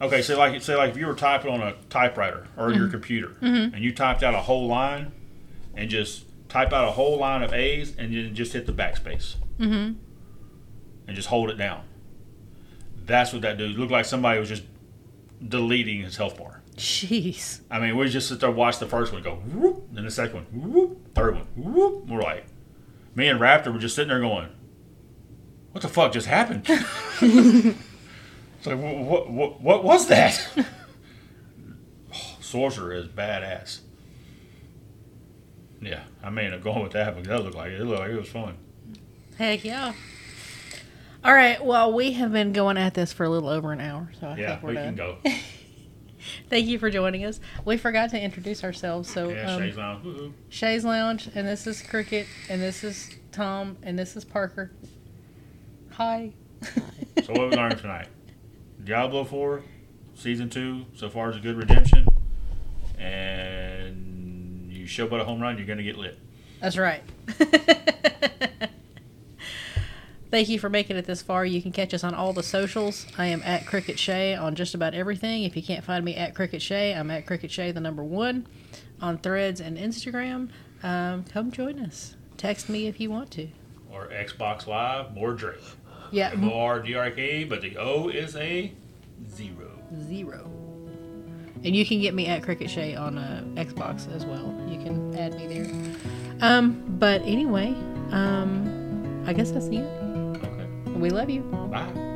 Okay, say like say like if you were typing on a typewriter or your computer, and you typed out a whole line, and just type out a whole line of A's, and then just hit the backspace, Mm-hmm. and just hold it down. That's what that dude looked like. Somebody was just deleting his health bar. Jeez. I mean, we just sit there, watch the first one go, whoop, then the second one, whoop, third one, whoop. We're like, me and Raptor were just sitting there going, what the fuck just happened? it's like, what, what, what, what was that? oh, Sorcerer is badass. Yeah, I mean, I'm going with that, but that looked like it. It looked like it was fun. Heck yeah. All right. Well, we have been going at this for a little over an hour, so I Yeah, think we're we done. can go. Thank you for joining us. We forgot to introduce ourselves, so Yeah, um, Shay's Lounge. Woo-hoo. Shay's Lounge, and this is Cricket, and this is Tom, and this is Parker. Hi. So what we learned tonight? Diablo 4, Season 2, so far is a good redemption. And you show but a home run, you're going to get lit. That's right. Thank you for making it this far. You can catch us on all the socials. I am at Cricket Shay on just about everything. If you can't find me at Cricket Shay, I'm at Cricket Shay, the number one, on Threads and Instagram. Um, come join us. Text me if you want to. Or Xbox Live, more Drake. Yeah, M O R D R K, but the O is a zero. zero. And you can get me at Cricket Shay on uh, Xbox as well. You can add me there. Um, but anyway, um, I guess that's the end. We love you. Bye.